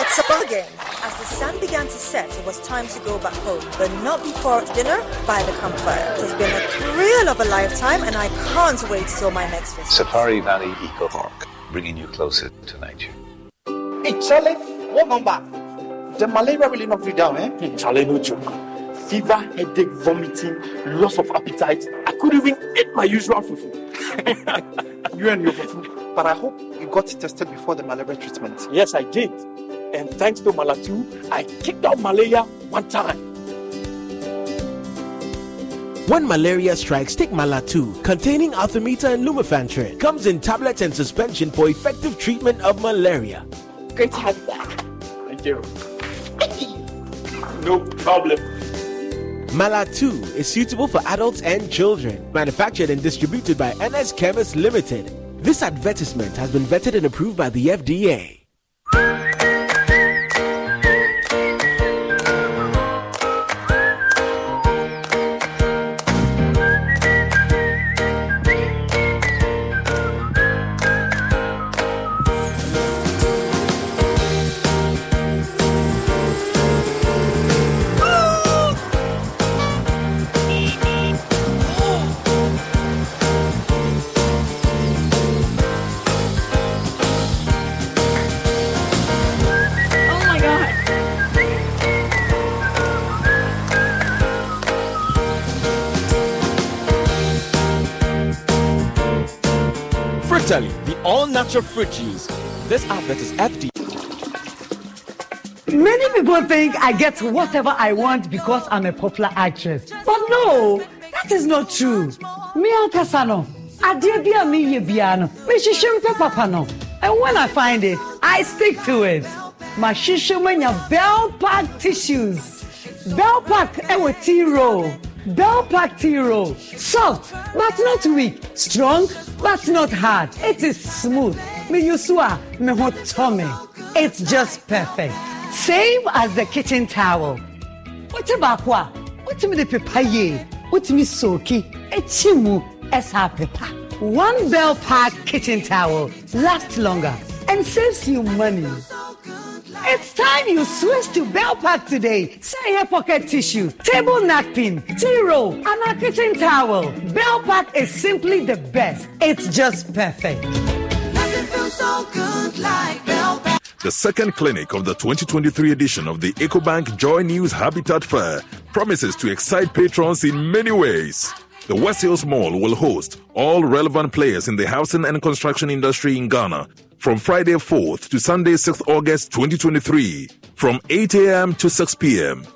It's a bargain. As the sun began to set, it was time to go back home, but not before dinner by the campfire. It has been a thrill of a lifetime, and I can't wait till my next visit. Safari Valley Eco Park, bringing you closer to nature. Hey, Charlie, what number? The malaria really knocked you down, eh? Hey, Charlie, no joke. Fever, headache, vomiting, loss of appetite. I couldn't even eat my usual fufu. you and your fufu. But I hope you got tested before the malaria treatment. Yes, I did. And thanks to Malatu, I kicked out malaria one time. When malaria strikes, take Malatu, containing Artemether and Lumefantrine. Comes in tablets and suspension for effective treatment of malaria. Great to have you back. Thank you. no problem. Malatu is suitable for adults and children. Manufactured and distributed by NS Chemist Limited. This advertisement has been vetted and approved by the FDA. Natural fruit juice. This advert is FD. Many people think I get whatever I want because I'm a popular actress. But no, that is not true. Me ankasa no, adeɛ bi a meyɛ biara no, mehyehyɛ mpɛ papa no. And when I find it, I stick to it. Mahyehyɛ manya Bell Pack tissues. Bell Pack ɛwɔ tea roll. Bell Pack tea roll. Soft but not weak. Strong but not hard. It is smooth. Me yusua me ho tummy. It's just perfect. Same as the kitchen towel. Wote baako a, wotumi de pepa yie, wotumi soaki, ekyi mu, ɛsa pepa. One Bell Pack kitchen towel lasts longer and saves you money. It's time you switch to Bell Pack today. Say here pocket tissue, table napkin, tea roll, and a kitchen towel. Bell Pack is simply the best. It's just perfect. Nothing feels so good like Bell Pack. The second clinic of the 2023 edition of the EcoBank Joy News Habitat Fair promises to excite patrons in many ways. The West Hills Mall will host all relevant players in the housing and construction industry in Ghana from Friday 4th to Sunday 6th August 2023 from 8 a.m. to 6 p.m.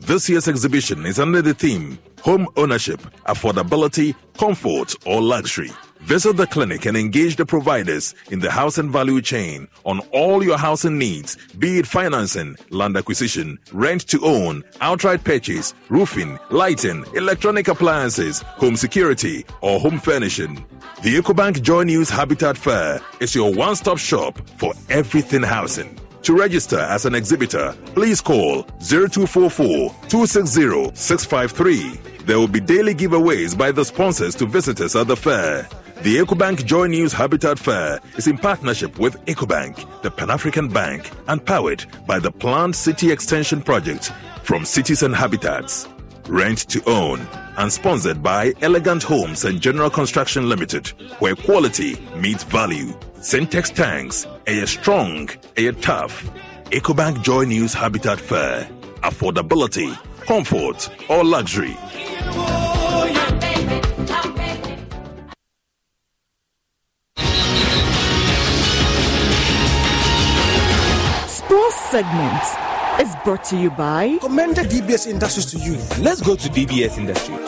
This year's exhibition is under the theme Home Ownership, Affordability, Comfort, or Luxury. Visit the clinic and engage the providers in the house and value chain on all your housing needs, be it financing, land acquisition, rent to own, outright purchase, roofing, lighting, electronic appliances, home security, or home furnishing. The EcoBank Joy News Habitat Fair is your one stop shop for everything housing. To register as an exhibitor, please call 0244 260 653. There will be daily giveaways by the sponsors to visitors at the fair. The EcoBank Joy News Habitat Fair is in partnership with EcoBank, the Pan African Bank, and powered by the Planned City Extension Project from Cities and Habitats. Rent to own and sponsored by Elegant Homes and General Construction Limited, where quality meets value. Sintex tanks, a strong, a tough. EcoBank Joy News Habitat Fair. Affordability, comfort, or luxury. Sports segment is brought to you by Commended DBS Industries to you. Let's go to DBS Industries.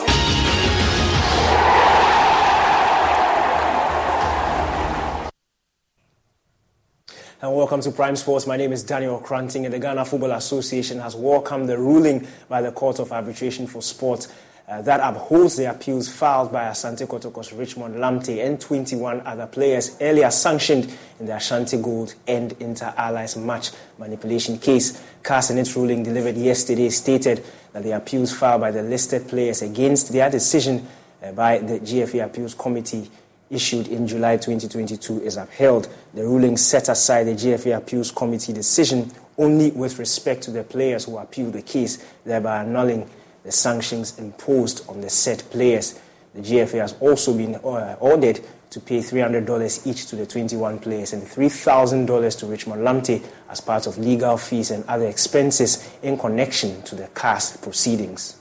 And welcome to Prime Sports. My name is Daniel Kranting, and the Ghana Football Association has welcomed the ruling by the Court of Arbitration for Sport uh, that upholds the appeals filed by Asante Kotoko's Richmond Lamptey and 21 other players earlier sanctioned in the Ashanti Gold and Inter Allies match manipulation case. Its ruling delivered yesterday stated that the appeals filed by the listed players against their decision uh, by the GFA Appeals Committee issued in July 2022 is upheld. The ruling set aside the GFA Appeals Committee decision only with respect to the players who appealed the case, thereby annulling the sanctions imposed on the said players. The GFA has also been uh, ordered to pay $300 each to the 21 players and $3,000 to Richmond Lamptey as part of legal fees and other expenses in connection to the CAS proceedings.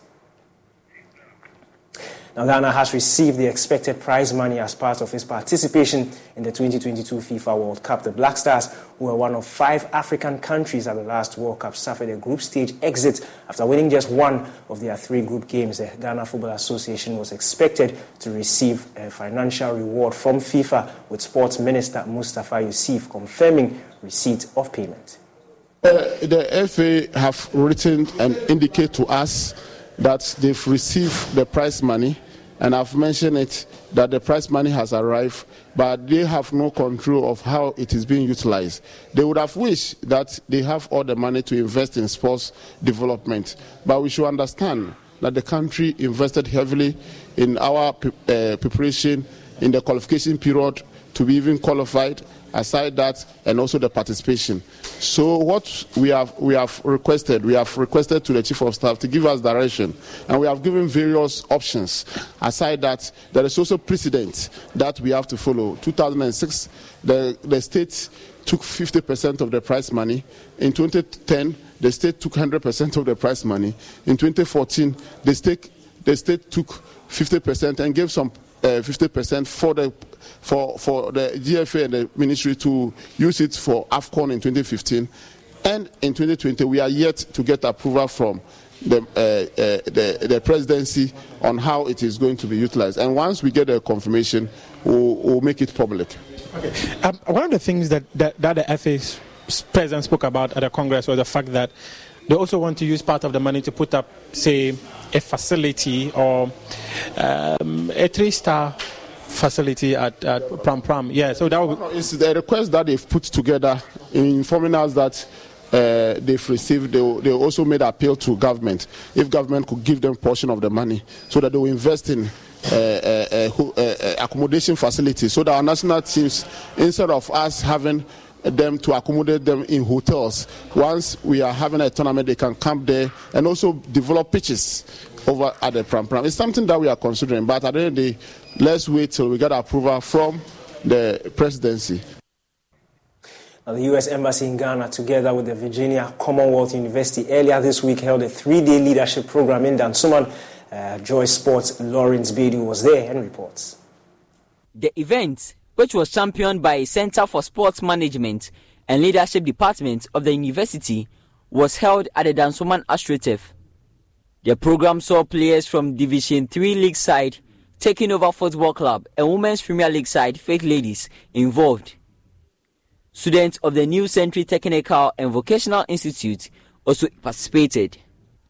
Now, Ghana has received the expected prize money as part of its participation in the 2022 FIFA World Cup. The Black Stars, who were one of five African countries at the last World Cup, suffered a group stage exit after winning just one of their three group games. The Ghana Football Association was expected to receive a financial reward from FIFA, with Sports Minister Mustapha Ussif confirming receipt of payment. Uh, the FA have written and indicated to us that they've received the prize money and I've mentioned it that the prize money has arrived, but they have no control of how it is being utilized. They would have wished that they have all the money to invest in sports development, but we should understand that the country invested heavily in our uh, preparation in the qualification period to be even qualified aside that and also the participation. So what we have we have requested we have requested to the chief of staff to give us direction and we have given various options. Aside that there is also precedent that we have to follow. 2006 the the state took 50% of the prize money. In 2010 the state took 100% of the prize money. In 2014 the state the state took 50% and gave some 50% for the for for the GFA and the ministry to use it for AFCON in 2015, and in 2020 we are yet to get approval from the, uh, uh, the, the presidency on how it is going to be utilized. And once we get a confirmation, we'll, we'll make it public. Okay. Um, one of the things that, that, that the FA's president spoke about at the Congress was the fact that they also want to use part of the money to put up, say, a facility or um, a three-star facility at, at Prampram. Yeah, so that would... It's the request that they've put together in informing us that uh, they've received, they, they also made appeal to government. If government could give them portion of the money so that they will invest in uh, uh, uh, uh accommodation facilities so that our national teams, instead of us having them to accommodate them in hotels, once we are having a tournament, they can camp there and also develop pitches over at the Prampram. It's something that we are considering, but at the end of the day, let's wait till we get approval from the presidency. Now, the U.S. Embassy in Ghana, together with the Virginia Commonwealth University, earlier this week held a three-day leadership program in Dansoman. Uh, Joy Sports Lawrence Bedu was there and reports. The event, which was championed by a Center for Sports Management and Leadership Department of the university, was held at the Dansoman AstroTurf. The program saw players from Division 3 League side taking over Football Club and Women's Premier League side Faith Ladies involved. Students of the New Century Technical and Vocational Institute also participated.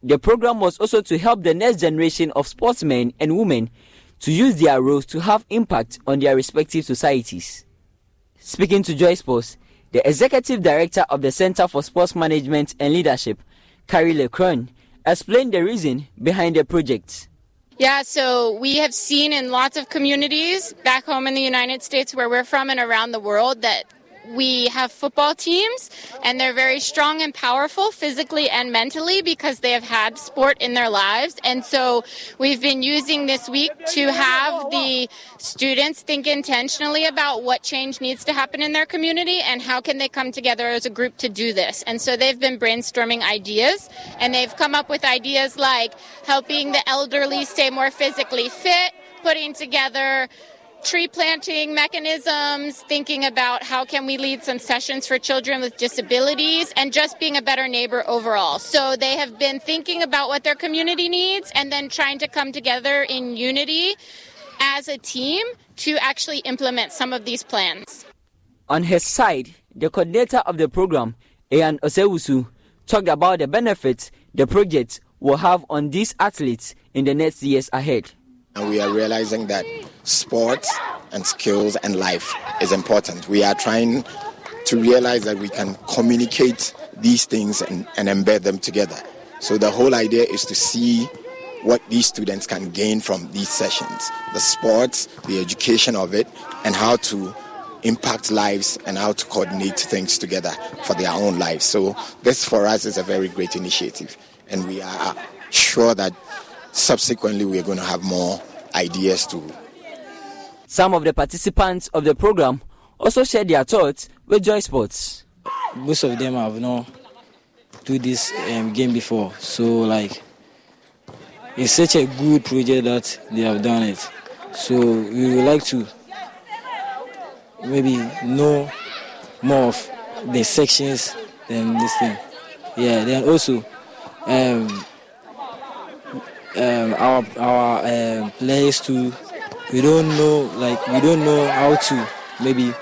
The program was also to help the next generation of sportsmen and women to use their roles to have impact on their respective societies. Speaking to Joy Sports, the executive director of the Center for Sports Management and Leadership, Carrie LeCrom, explained the reason behind the project. Yeah, so we have seen in lots of communities back home in the United States where we're from and around the world that we have football teams and they're very strong and powerful physically and mentally because they have had sport in their lives. And so we've been using this week to have the students think intentionally about what change needs to happen in their community and how can they come together as a group to do this. And so they've been brainstorming ideas and they've come up with ideas like helping the elderly stay more physically fit, putting together tree planting mechanisms, thinking about how can we lead some sessions for children with disabilities, and just being a better neighbor overall. So they have been thinking about what their community needs and then trying to come together in unity as a team to actually implement some of these plans. On his side, the coordinator of the program, Ian Osewusu, talked about the benefits the project will have on these athletes in the next years ahead. And we are realizing that sports and skills and life is important. We are trying to realize that we can communicate these things and, and embed them together. So the whole idea is to see what these students can gain from these sessions the sports, the education of it, and how to impact lives and how to coordinate things together for their own lives. So, this for us is a very great initiative, and we are sure that subsequently we're going to have more ideas to some of the participants of the program also shared their thoughts with Joy Sports. Most of them have not do this um, game before, so like it's such a good project that they have done it. So we would like to maybe know more of the sections than this thing. Yeah, then also um, um, our our um, players too we don't know like we don't know how to maybe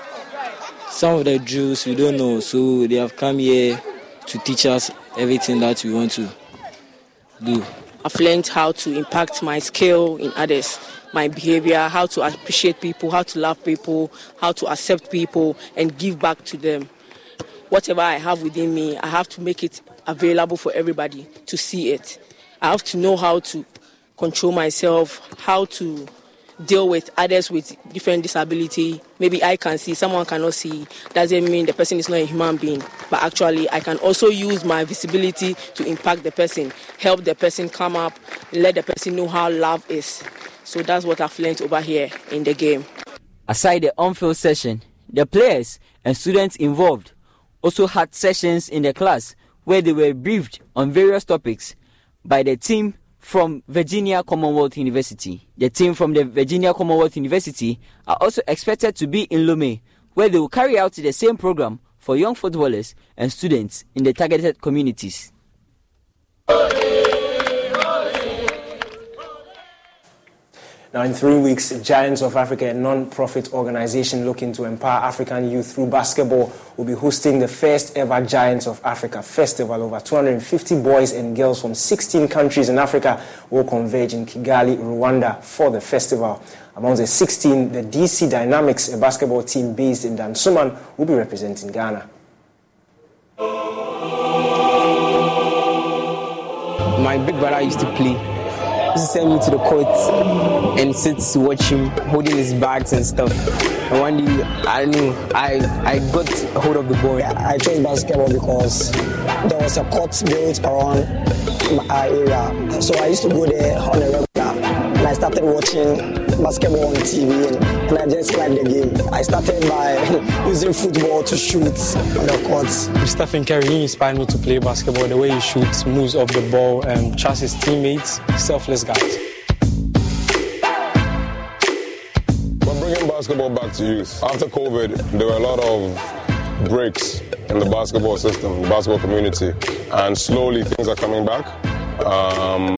some of the Jews we don't know. So they have come here to teach us everything that we want to do. I've learned how to impact my skill in others my behavior how to appreciate people how to love people how to accept people and give back to them. Whatever i have within me i have to make it available for everybody to see it. I have to know how to control myself how to deal with others with different disability. Maybe I can see, someone cannot see. Doesn't mean the person is not a human being. But actually, I can also use my visibility to impact the person, help the person come up, let the person know how love is. So that's what I've learned over here in the game. Aside the on-field session, the players and students involved also had sessions in the class where they were briefed on various topics by the team from Virginia Commonwealth University. The team from the Virginia Commonwealth University are also expected to be in Lomé, where they will carry out the same program for young footballers and students in the targeted communities. Now, in three weeks, Giants of Africa, a non-profit organization looking to empower African youth through basketball, will be hosting the first ever Giants of Africa festival. Over 250 boys and girls from 16 countries in Africa will converge in Kigali, Rwanda for the festival. Among the 16, the DC Dynamics, a basketball team based in Dansoman, will be representing Ghana. My big brother used to play he send me to the court and sit to watch him holding his bags and stuff. And one day, I know, I, I got hold of the ball. I chose basketball because there was a court built around my area. So I used to go there on a regular. And I started watching basketball on TV and, and I just liked the game. I started by using football to shoot on the courts. Stephen Curry inspired me to play basketball. The way he shoots, moves off the ball, and trusts his teammates, selfless guys. We're bringing basketball back to youth. After COVID, there were a lot of breaks in the basketball system, the basketball community, and slowly things are coming back. Um,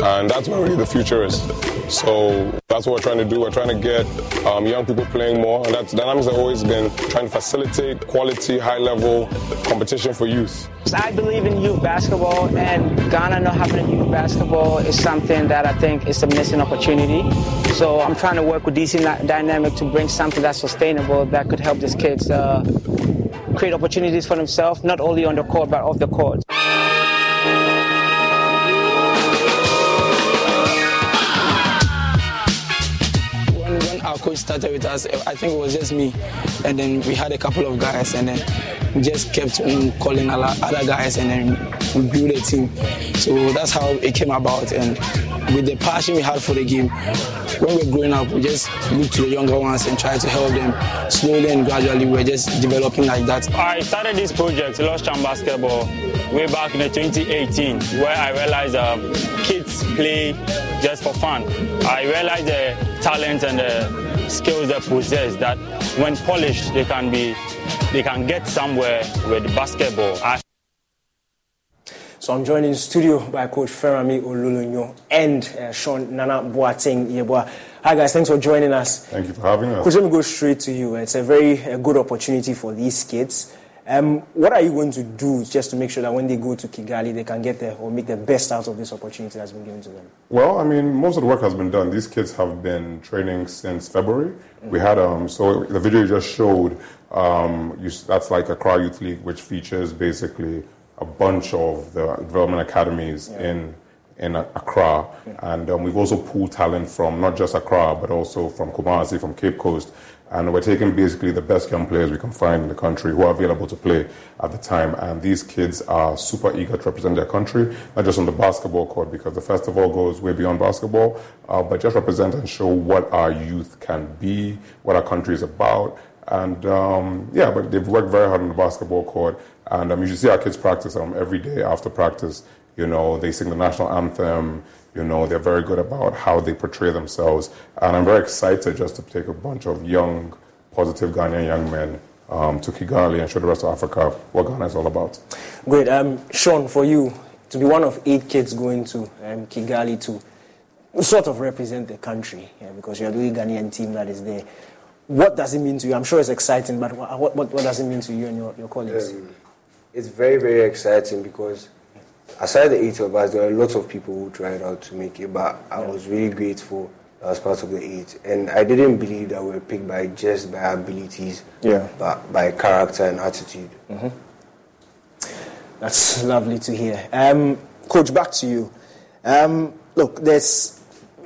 And that's where really the future is. So that's what we're trying to do. We're trying to get um, young people playing more. And that's Dynamics have always been trying to facilitate quality, high level competition for youth. I believe in youth basketball, and Ghana not having youth basketball is something that I think is a missing opportunity. So I'm trying to work with DC Dynamic to bring something that's sustainable that could help these kids uh, create opportunities for themselves, not only on the court but off the court. Coach started with us, I think it was just me. And then we had a couple of guys, and then we just kept on calling other guys, and then we built a team. So that's how it came about. And with the passion we had for the game, when we were growing up, we just looked to the younger ones and tried to help them. Slowly and gradually, we were just developing like that. I started this project, Lost Champ Basketball, way back in 2018, where I realized um, kids play just for fun. I realized the talent and the skills they possess that when polished they can be they can get somewhere with basketball. I so I'm joined in studio by Coach Ferami Olulunyo and uh, Sean Nana Boateng Yeboah. Hi guys, thanks for joining us. Thank you for having us. Coach, let me go straight to you. It's a very uh, good opportunity for these kids. Um, what are you going to do just to make sure that when they go to Kigali, they can get there or make the best out of this opportunity that's been given to them? Well, I mean, most of the work has been done. These kids have been training since February. Mm-hmm. We had um, so the video you just showed. Um, you, that's like a Accra Youth League, which features basically a bunch of the development academies yeah. in in Accra, and um, we've also pulled talent from not just Accra but also from Kumasi, from Cape Coast, and we're taking basically the best young players we can find in the country who are available to play at the time. And these kids are super eager to represent their country, not just on the basketball court, because the festival goes way beyond basketball, uh, but just represent and show what our youth can be, what our country is about. And um, yeah, but they've worked very hard on the basketball court. And um, you should see our kids practice um, every day after practice. You know, they sing the national anthem. You know, they're very good about how they portray themselves. And I'm very excited just to take a bunch of young, positive Ghanaian young men um, to Kigali and show the rest of Africa what Ghana is all about. Great. Um, Sean, for you, to be one of eight kids going to um, Kigali to sort of represent the country, yeah, because you're the only Ghanaian team that is there. What does it mean to you? I'm sure it's exciting, but what, what, what does it mean to you and your, your colleagues? Um, it's very, very exciting because aside the eight of us, there are lots of people who tried out to make it, but I was really grateful I was part of the eight. And I didn't believe that we were picked by just by abilities, yeah. but by character and attitude. Mm-hmm. That's lovely to hear. Um, Coach, back to you. Um, look, there's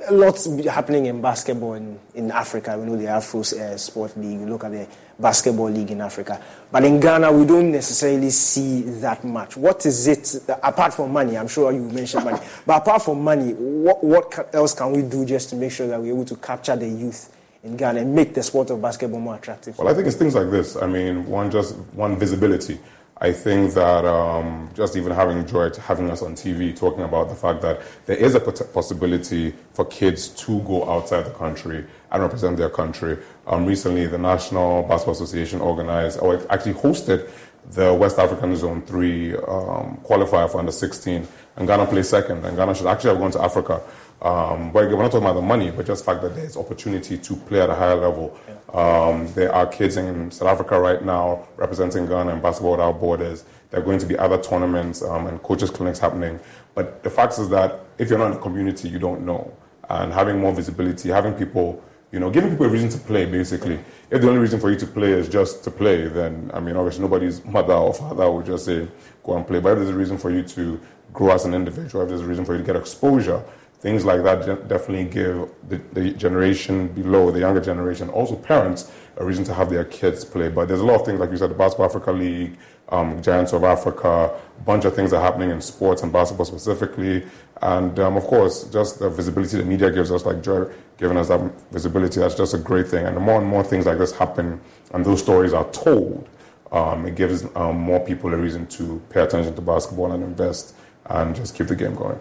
lots happening in basketball in, in Africa. We know the Afro uh, Sport League. We look at the basketball league in Africa. But in Ghana, we don't necessarily see that much. What is it, apart from money? I'm sure you mentioned money. But apart from money, what, what else can we do just to make sure that we're able to capture the youth in Ghana and make the sport of basketball more attractive? Well, I think it's things like this. I mean, one, just one visibility. I think that um, just even having Joy having us on TV talking about the fact that there is a possibility for kids to go outside the country and represent their country. Um, recently, the National Basketball Association organized, or actually hosted, the West African Zone 3 um, qualifier for under 16, and Ghana placed second. And Ghana should actually have gone to Africa. Um, but we're not talking about the money, but just the fact that there's opportunity to play at a higher level. Um, there are kids in South Africa right now representing Ghana in Basketball Without Borders. There are going to be other tournaments um, and coaches clinics happening. But the fact is that if you're not in the community, you don't know. And having more visibility, having people, you know, giving people a reason to play, basically. If the only reason for you to play is just to play, then, I mean, obviously nobody's mother or father would just say, go and play. But if there's a reason for you to grow as an individual, if there's a reason for you to get exposure, things like that definitely give the, the, generation below, the younger generation, also parents, a reason to have their kids play. But there's a lot of things, like you said, the Basketball Africa League, um, Giants of Africa, a bunch of things are happening in sports and basketball specifically. And um, of course, just the visibility the media gives us, like Joy giving us that visibility, that's just a great thing. And the more and more things like this happen and those stories are told, um, it gives um, more people a reason to pay attention to basketball and invest and just keep the game going.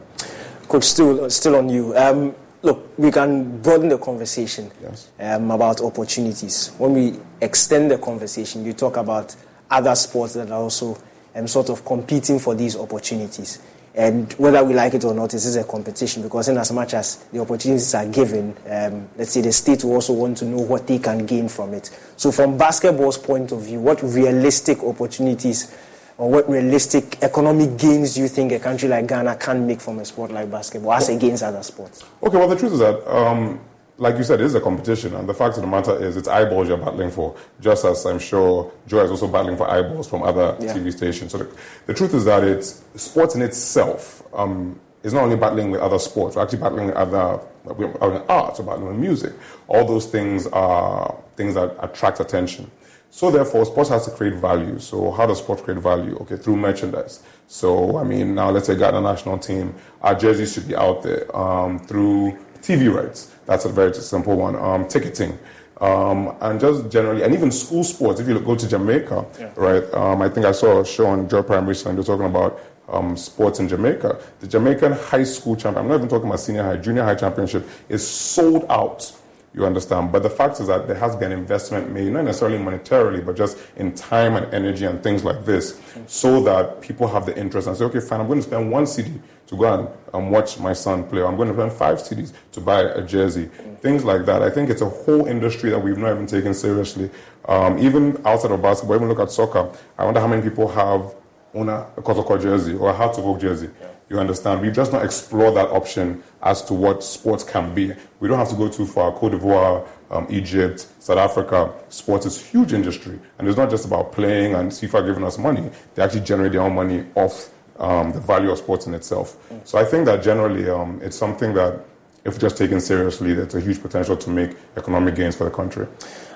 Coach, still, still on you. Um, look, we can broaden the conversation yes. um, about opportunities. When we extend the conversation, you talk about other sports that are also um, sort of competing for these opportunities. And whether we like it or not, this is a competition because, in as much as the opportunities are given, um, let's say the state will also want to know what they can gain from it. So, from basketball's point of view, what realistic opportunities or what realistic economic gains do you think a country like Ghana can make from a sport like basketball as against other sports? Okay, well, the truth is that, um, like you said, it is a competition, and the fact of the matter is it's eyeballs you're battling for, just as I'm sure Joy is also battling for eyeballs from other yeah. TV stations. So the, the, truth is that it's sports in itself um, is not only battling with other sports, we're actually battling with other with arts, we're battling with music. All those things are things that attract attention. So therefore, sports has to create value. So how does sports create value? Okay, through merchandise. So I mean, now let's say Ghana national team, our jerseys should be out there um, through TV rights. That's a very simple one. Um, ticketing. Um, and just generally, and even school sports. If you go to Jamaica, yeah. right? Um, I think I saw a show on Joy Prime recently. They're talking about um, sports in Jamaica. The Jamaican high school champion. I'm not even talking about senior high, junior high championship is sold out you understand? But the fact is that there has been investment made, not necessarily monetarily, but just in time and energy and things like this, so that people have the interest and say, okay, fine, I'm going to spend one cedi to go and watch my son play. I'm going to spend five cedis to buy a jersey. Things like that. I think it's a whole industry that we've not even taken seriously. Um, even outside of basketball, even look at soccer. I wonder how many people have own a Kotoko jersey or a Hearts of Oak jersey. Yeah. You understand? We've just not explored that option as to what sports can be. We don't have to go too far. Cote d'Ivoire, um, Egypt, South Africa, sports is huge industry. And it's not just about playing and FIFA giving us money. They actually generate their own money off um, the value of sports in itself. So I think that generally um, it's something that, if just taken seriously, there's a huge potential to make economic gains for the country.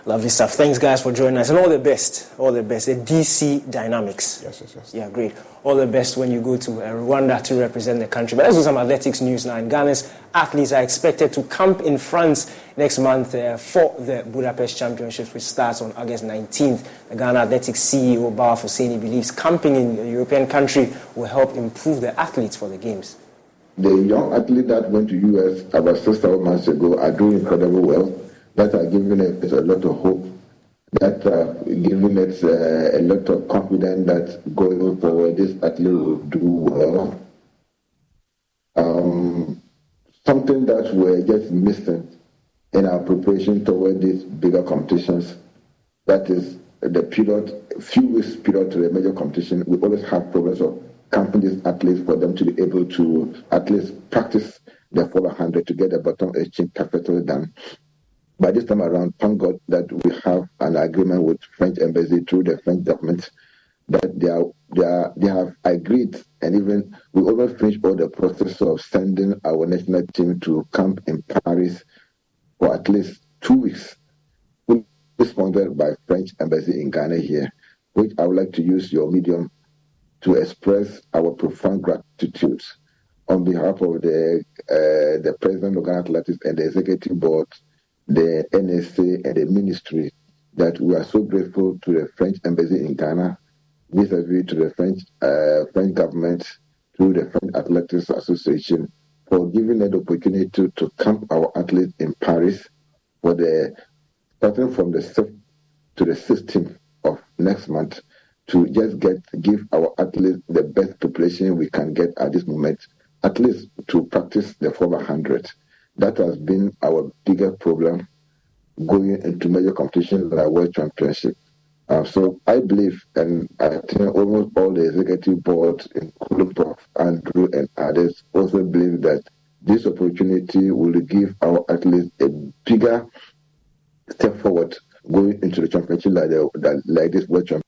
Lovely stuff. Thanks, guys, for joining us. And all the best. All the best. The DC Dynamics. Yes, yes, yes. Yeah, great. All the best when you go to uh, Rwanda to represent the country. But let's do some athletics news now. And Ghana's athletes are expected to camp in France next month uh, for the Budapest Championships, which starts on August 19th. The Ghana Athletics CEO, Bawa Fuseini, believes camping in a European country will help improve the athletes for the Games. The young athlete that went to U.S. about six, seven months ago are doing incredibly well that are giving us a lot of hope, that are giving us uh, a lot of confidence that going forward this athlete will do well. Um, something that we're just missing in our preparation toward these bigger competitions, that is the period, few weeks period to the major competition, we always have problems of camping these athletes for them to be able to at least practice their 400 to get the baton exchange perfectly done. By this time around, thank God that we have an agreement with French embassy through the French government that they are they are they have agreed. And even we almost finished all the process of sending our national team to camp in Paris for at least two weeks, sponsored by French embassy in Ghana here, which I would like to use your medium to express our profound gratitude. On behalf of the uh, the president of Ghana Athletics and the executive board, the NSA and the ministry that we are so grateful to the French embassy in Ghana, vis-a-vis to the French uh, French government, through the French Athletics Association for giving us the opportunity to, to camp our athletes in Paris for the starting from the 5th to the 16th of next month to just get give our athletes the best preparation we can get at this moment, at least to practice the 400. That has been our bigger problem going into major competitions like World Championship. Uh, so I believe, and I think almost all the executive board, including Prof. Andrew and others, also believe that this opportunity will give our athletes a bigger step forward going into the championship like, the, like this World Championship.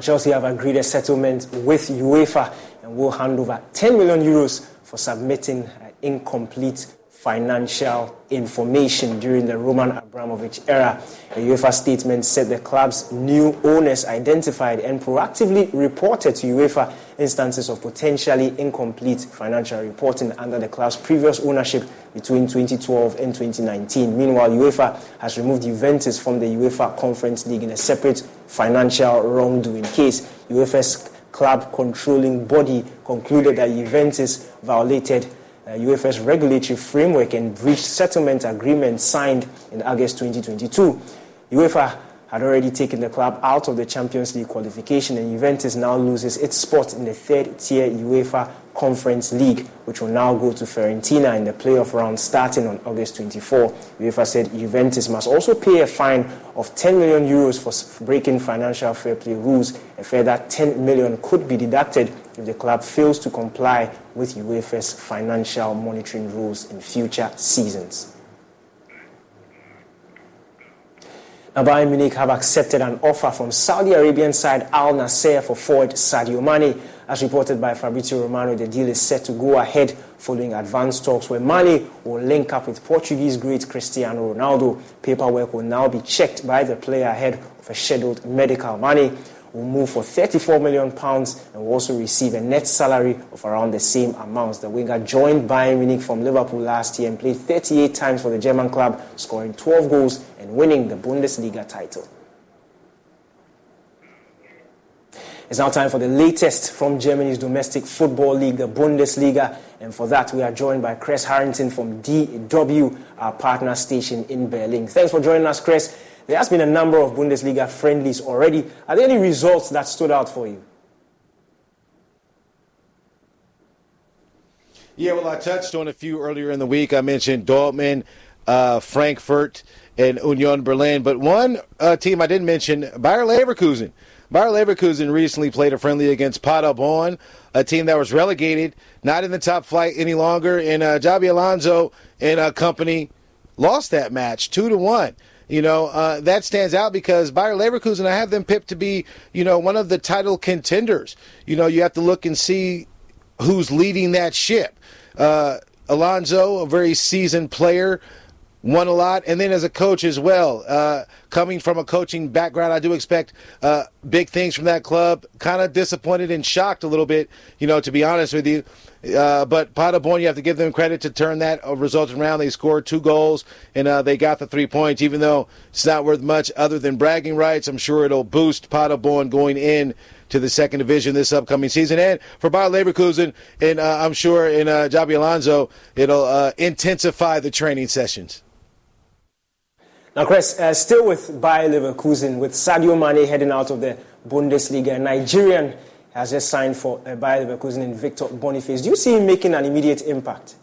Chelsea have agreed a settlement with UEFA and will hand over 10 million euros for submitting incomplete financial information during the Roman Abramovich era. A UEFA statement said the club's new owners identified and proactively reported to UEFA instances of potentially incomplete financial reporting under the club's previous ownership between 2012 and 2019. Meanwhile, UEFA has removed Juventus from the UEFA Conference League in a separate financial wrongdoing case. UEFA's club controlling body concluded that Juventus violated uh, UEFA's regulatory framework and breached settlement agreement signed in August 2022. UEFA had already taken the club out of the Champions League qualification, and Juventus now loses its spot in the third tier UEFA Conference League, which will now go to Fiorentina in the playoff round starting on August 24. UEFA said Juventus must also pay a fine of 10 million euros for breaking financial fair play rules. A further 10 million could be deducted if the club fails to comply with UEFA's financial monitoring rules in future seasons. Now, Bayern Munich have accepted an offer from Saudi Arabian side Al Nassr for forward Sadio Mane. As reported by Fabrizio Romano, the deal is set to go ahead following advanced talks where Mane will link up with Portuguese great Cristiano Ronaldo. Paperwork will now be checked by the player ahead of a scheduled medical. Mane will move for 34 million pounds and will also receive a net salary of around the same amount. The winger joined Bayern Munich from Liverpool last year and played 38 times for the German club, scoring 12 goals and winning the Bundesliga title. It's now time for the latest from Germany's domestic football league, the Bundesliga. And for that, we are joined by Chris Harrington from DW, our partner station in Berlin. Thanks for joining us, Chris. There has been a number of Bundesliga friendlies already. Are there any results that stood out for you? Yeah, well, I touched on a few earlier in the week. I mentioned Dortmund, uh, Frankfurt, and Union Berlin. But one uh, team I didn't mention, Bayer Leverkusen. Bayer Leverkusen recently played a friendly against Paderborn, a team that was relegated, not in the top flight any longer. And uh, Xabi Alonso and uh, company lost that match two to one. You know, uh, that stands out because Bayer Leverkusen, I have them picked to be, you know, one of the title contenders. You know, you have to look and see who's leading that ship. Uh, Alonso, a very seasoned player, won a lot, and then as a coach as well. Uh, coming from a coaching background, I do expect uh, big things from that club. Kind of disappointed and shocked a little bit, you know, to be honest with you. Uh, but Paderborn, you have to give them credit to turn that result around. They scored two goals and uh, they got the three points, even though it's not worth much other than bragging rights. I'm sure it'll boost Paderborn going in to the second division this upcoming season. And for Bayer Leverkusen, and uh, I'm sure in uh, Xabi Alonso, it'll intensify the training sessions. Now, Chris, uh, still with Bayer Leverkusen, with Sadio Mane heading out of the Bundesliga, Nigerian has just signed for uh, Bayer Leverkusen in Victor Boniface. Do you see him making an immediate impact?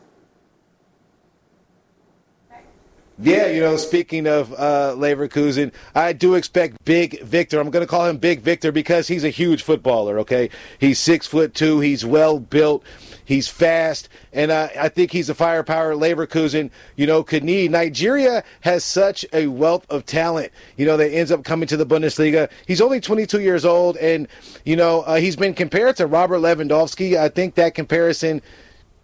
Yeah, you know, speaking of uh, Leverkusen, I do expect Big Victor. I'm going to call him Big Victor because he's a huge footballer. Okay, he's six foot two. He's well built. He's fast, and uh, I think he's a firepower Leverkusen, you know, could need. Nigeria has such a wealth of talent, you know, that ends up coming to the Bundesliga. He's only 22 years old, and, you know, uh, he's been compared to Robert Lewandowski. I think that comparison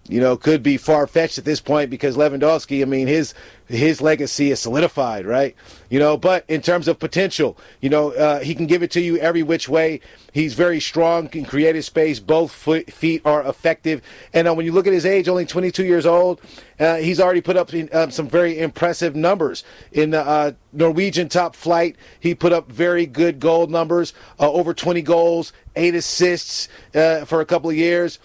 you know, could be far fetched at this point because Lewandowski, I mean, his his legacy is solidified, right? You know, but in terms of potential, you know, uh, he can give it to you every which way. He's very strong, can create his space. Both foot, feet are effective. And uh, when you look at his age, only 22 years old, uh, he's already put up in, um, some very impressive numbers in the uh, Norwegian top flight. He put up very good goal numbers, uh, over 20 goals, eight assists uh, for a couple of years.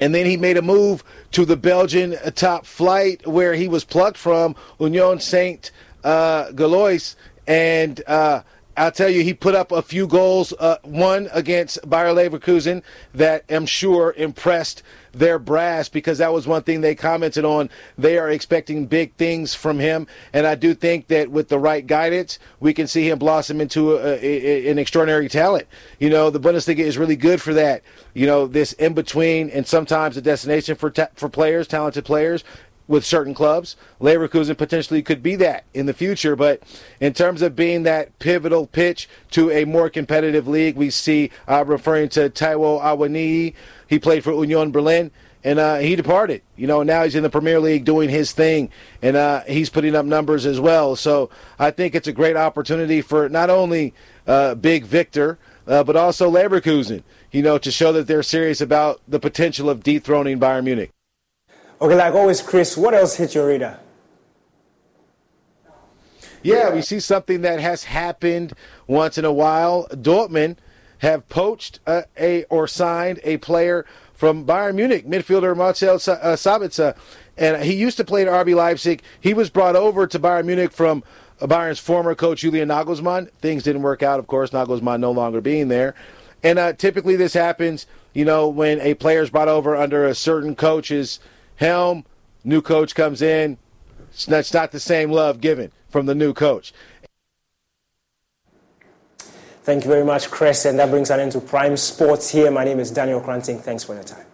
And then he made a move to the Belgian top flight where he was plucked from Union Saint uh, Gilloise. And uh, I'll tell you, he put up a few goals, uh, one against Bayer Leverkusen that I'm sure impressed their brass because that was one thing they commented on. They are expecting big things from him, and I do think that with the right guidance, we can see him blossom into a, a, an extraordinary talent. You know, the Bundesliga is really good for that. You know, this in between and sometimes a destination for ta- for players, talented players, with certain clubs. Leverkusen potentially could be that in the future, but in terms of being that pivotal pitch to a more competitive league, we see uh, referring to Taiwo Awoniyi. He played for Union Berlin. And uh, he departed, you know. Now he's in the Premier League doing his thing, and uh, he's putting up numbers as well. So I think it's a great opportunity for not only uh, Big Victor, uh, but also Leverkusen, you know, to show that they're serious about the potential of dethroning Bayern Munich. Okay, like always, Chris, what else hit your radar? Yeah, we see something that has happened once in a while. Dortmund have poached a, a or signed a player from Bayern Munich, midfielder Marcel uh, Sabitzer, and he used to play at RB Leipzig. He was brought over to Bayern Munich from Bayern's former coach Julian Nagelsmann. Things didn't work out, of course, Nagelsmann no longer being there. And uh, typically this happens, you know, when a player is brought over under a certain coach's – Helm, new coach comes in. It's not, it's not the same love given from the new coach. Thank you very much, Chris. And that brings an end to Prime Sports here. My name is Daniel Kranting. Thanks for your time.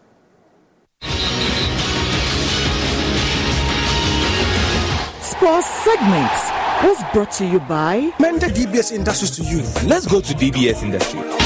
Sports segments was brought to you by Mender DBS Industries to you. Let's go to DBS Industries.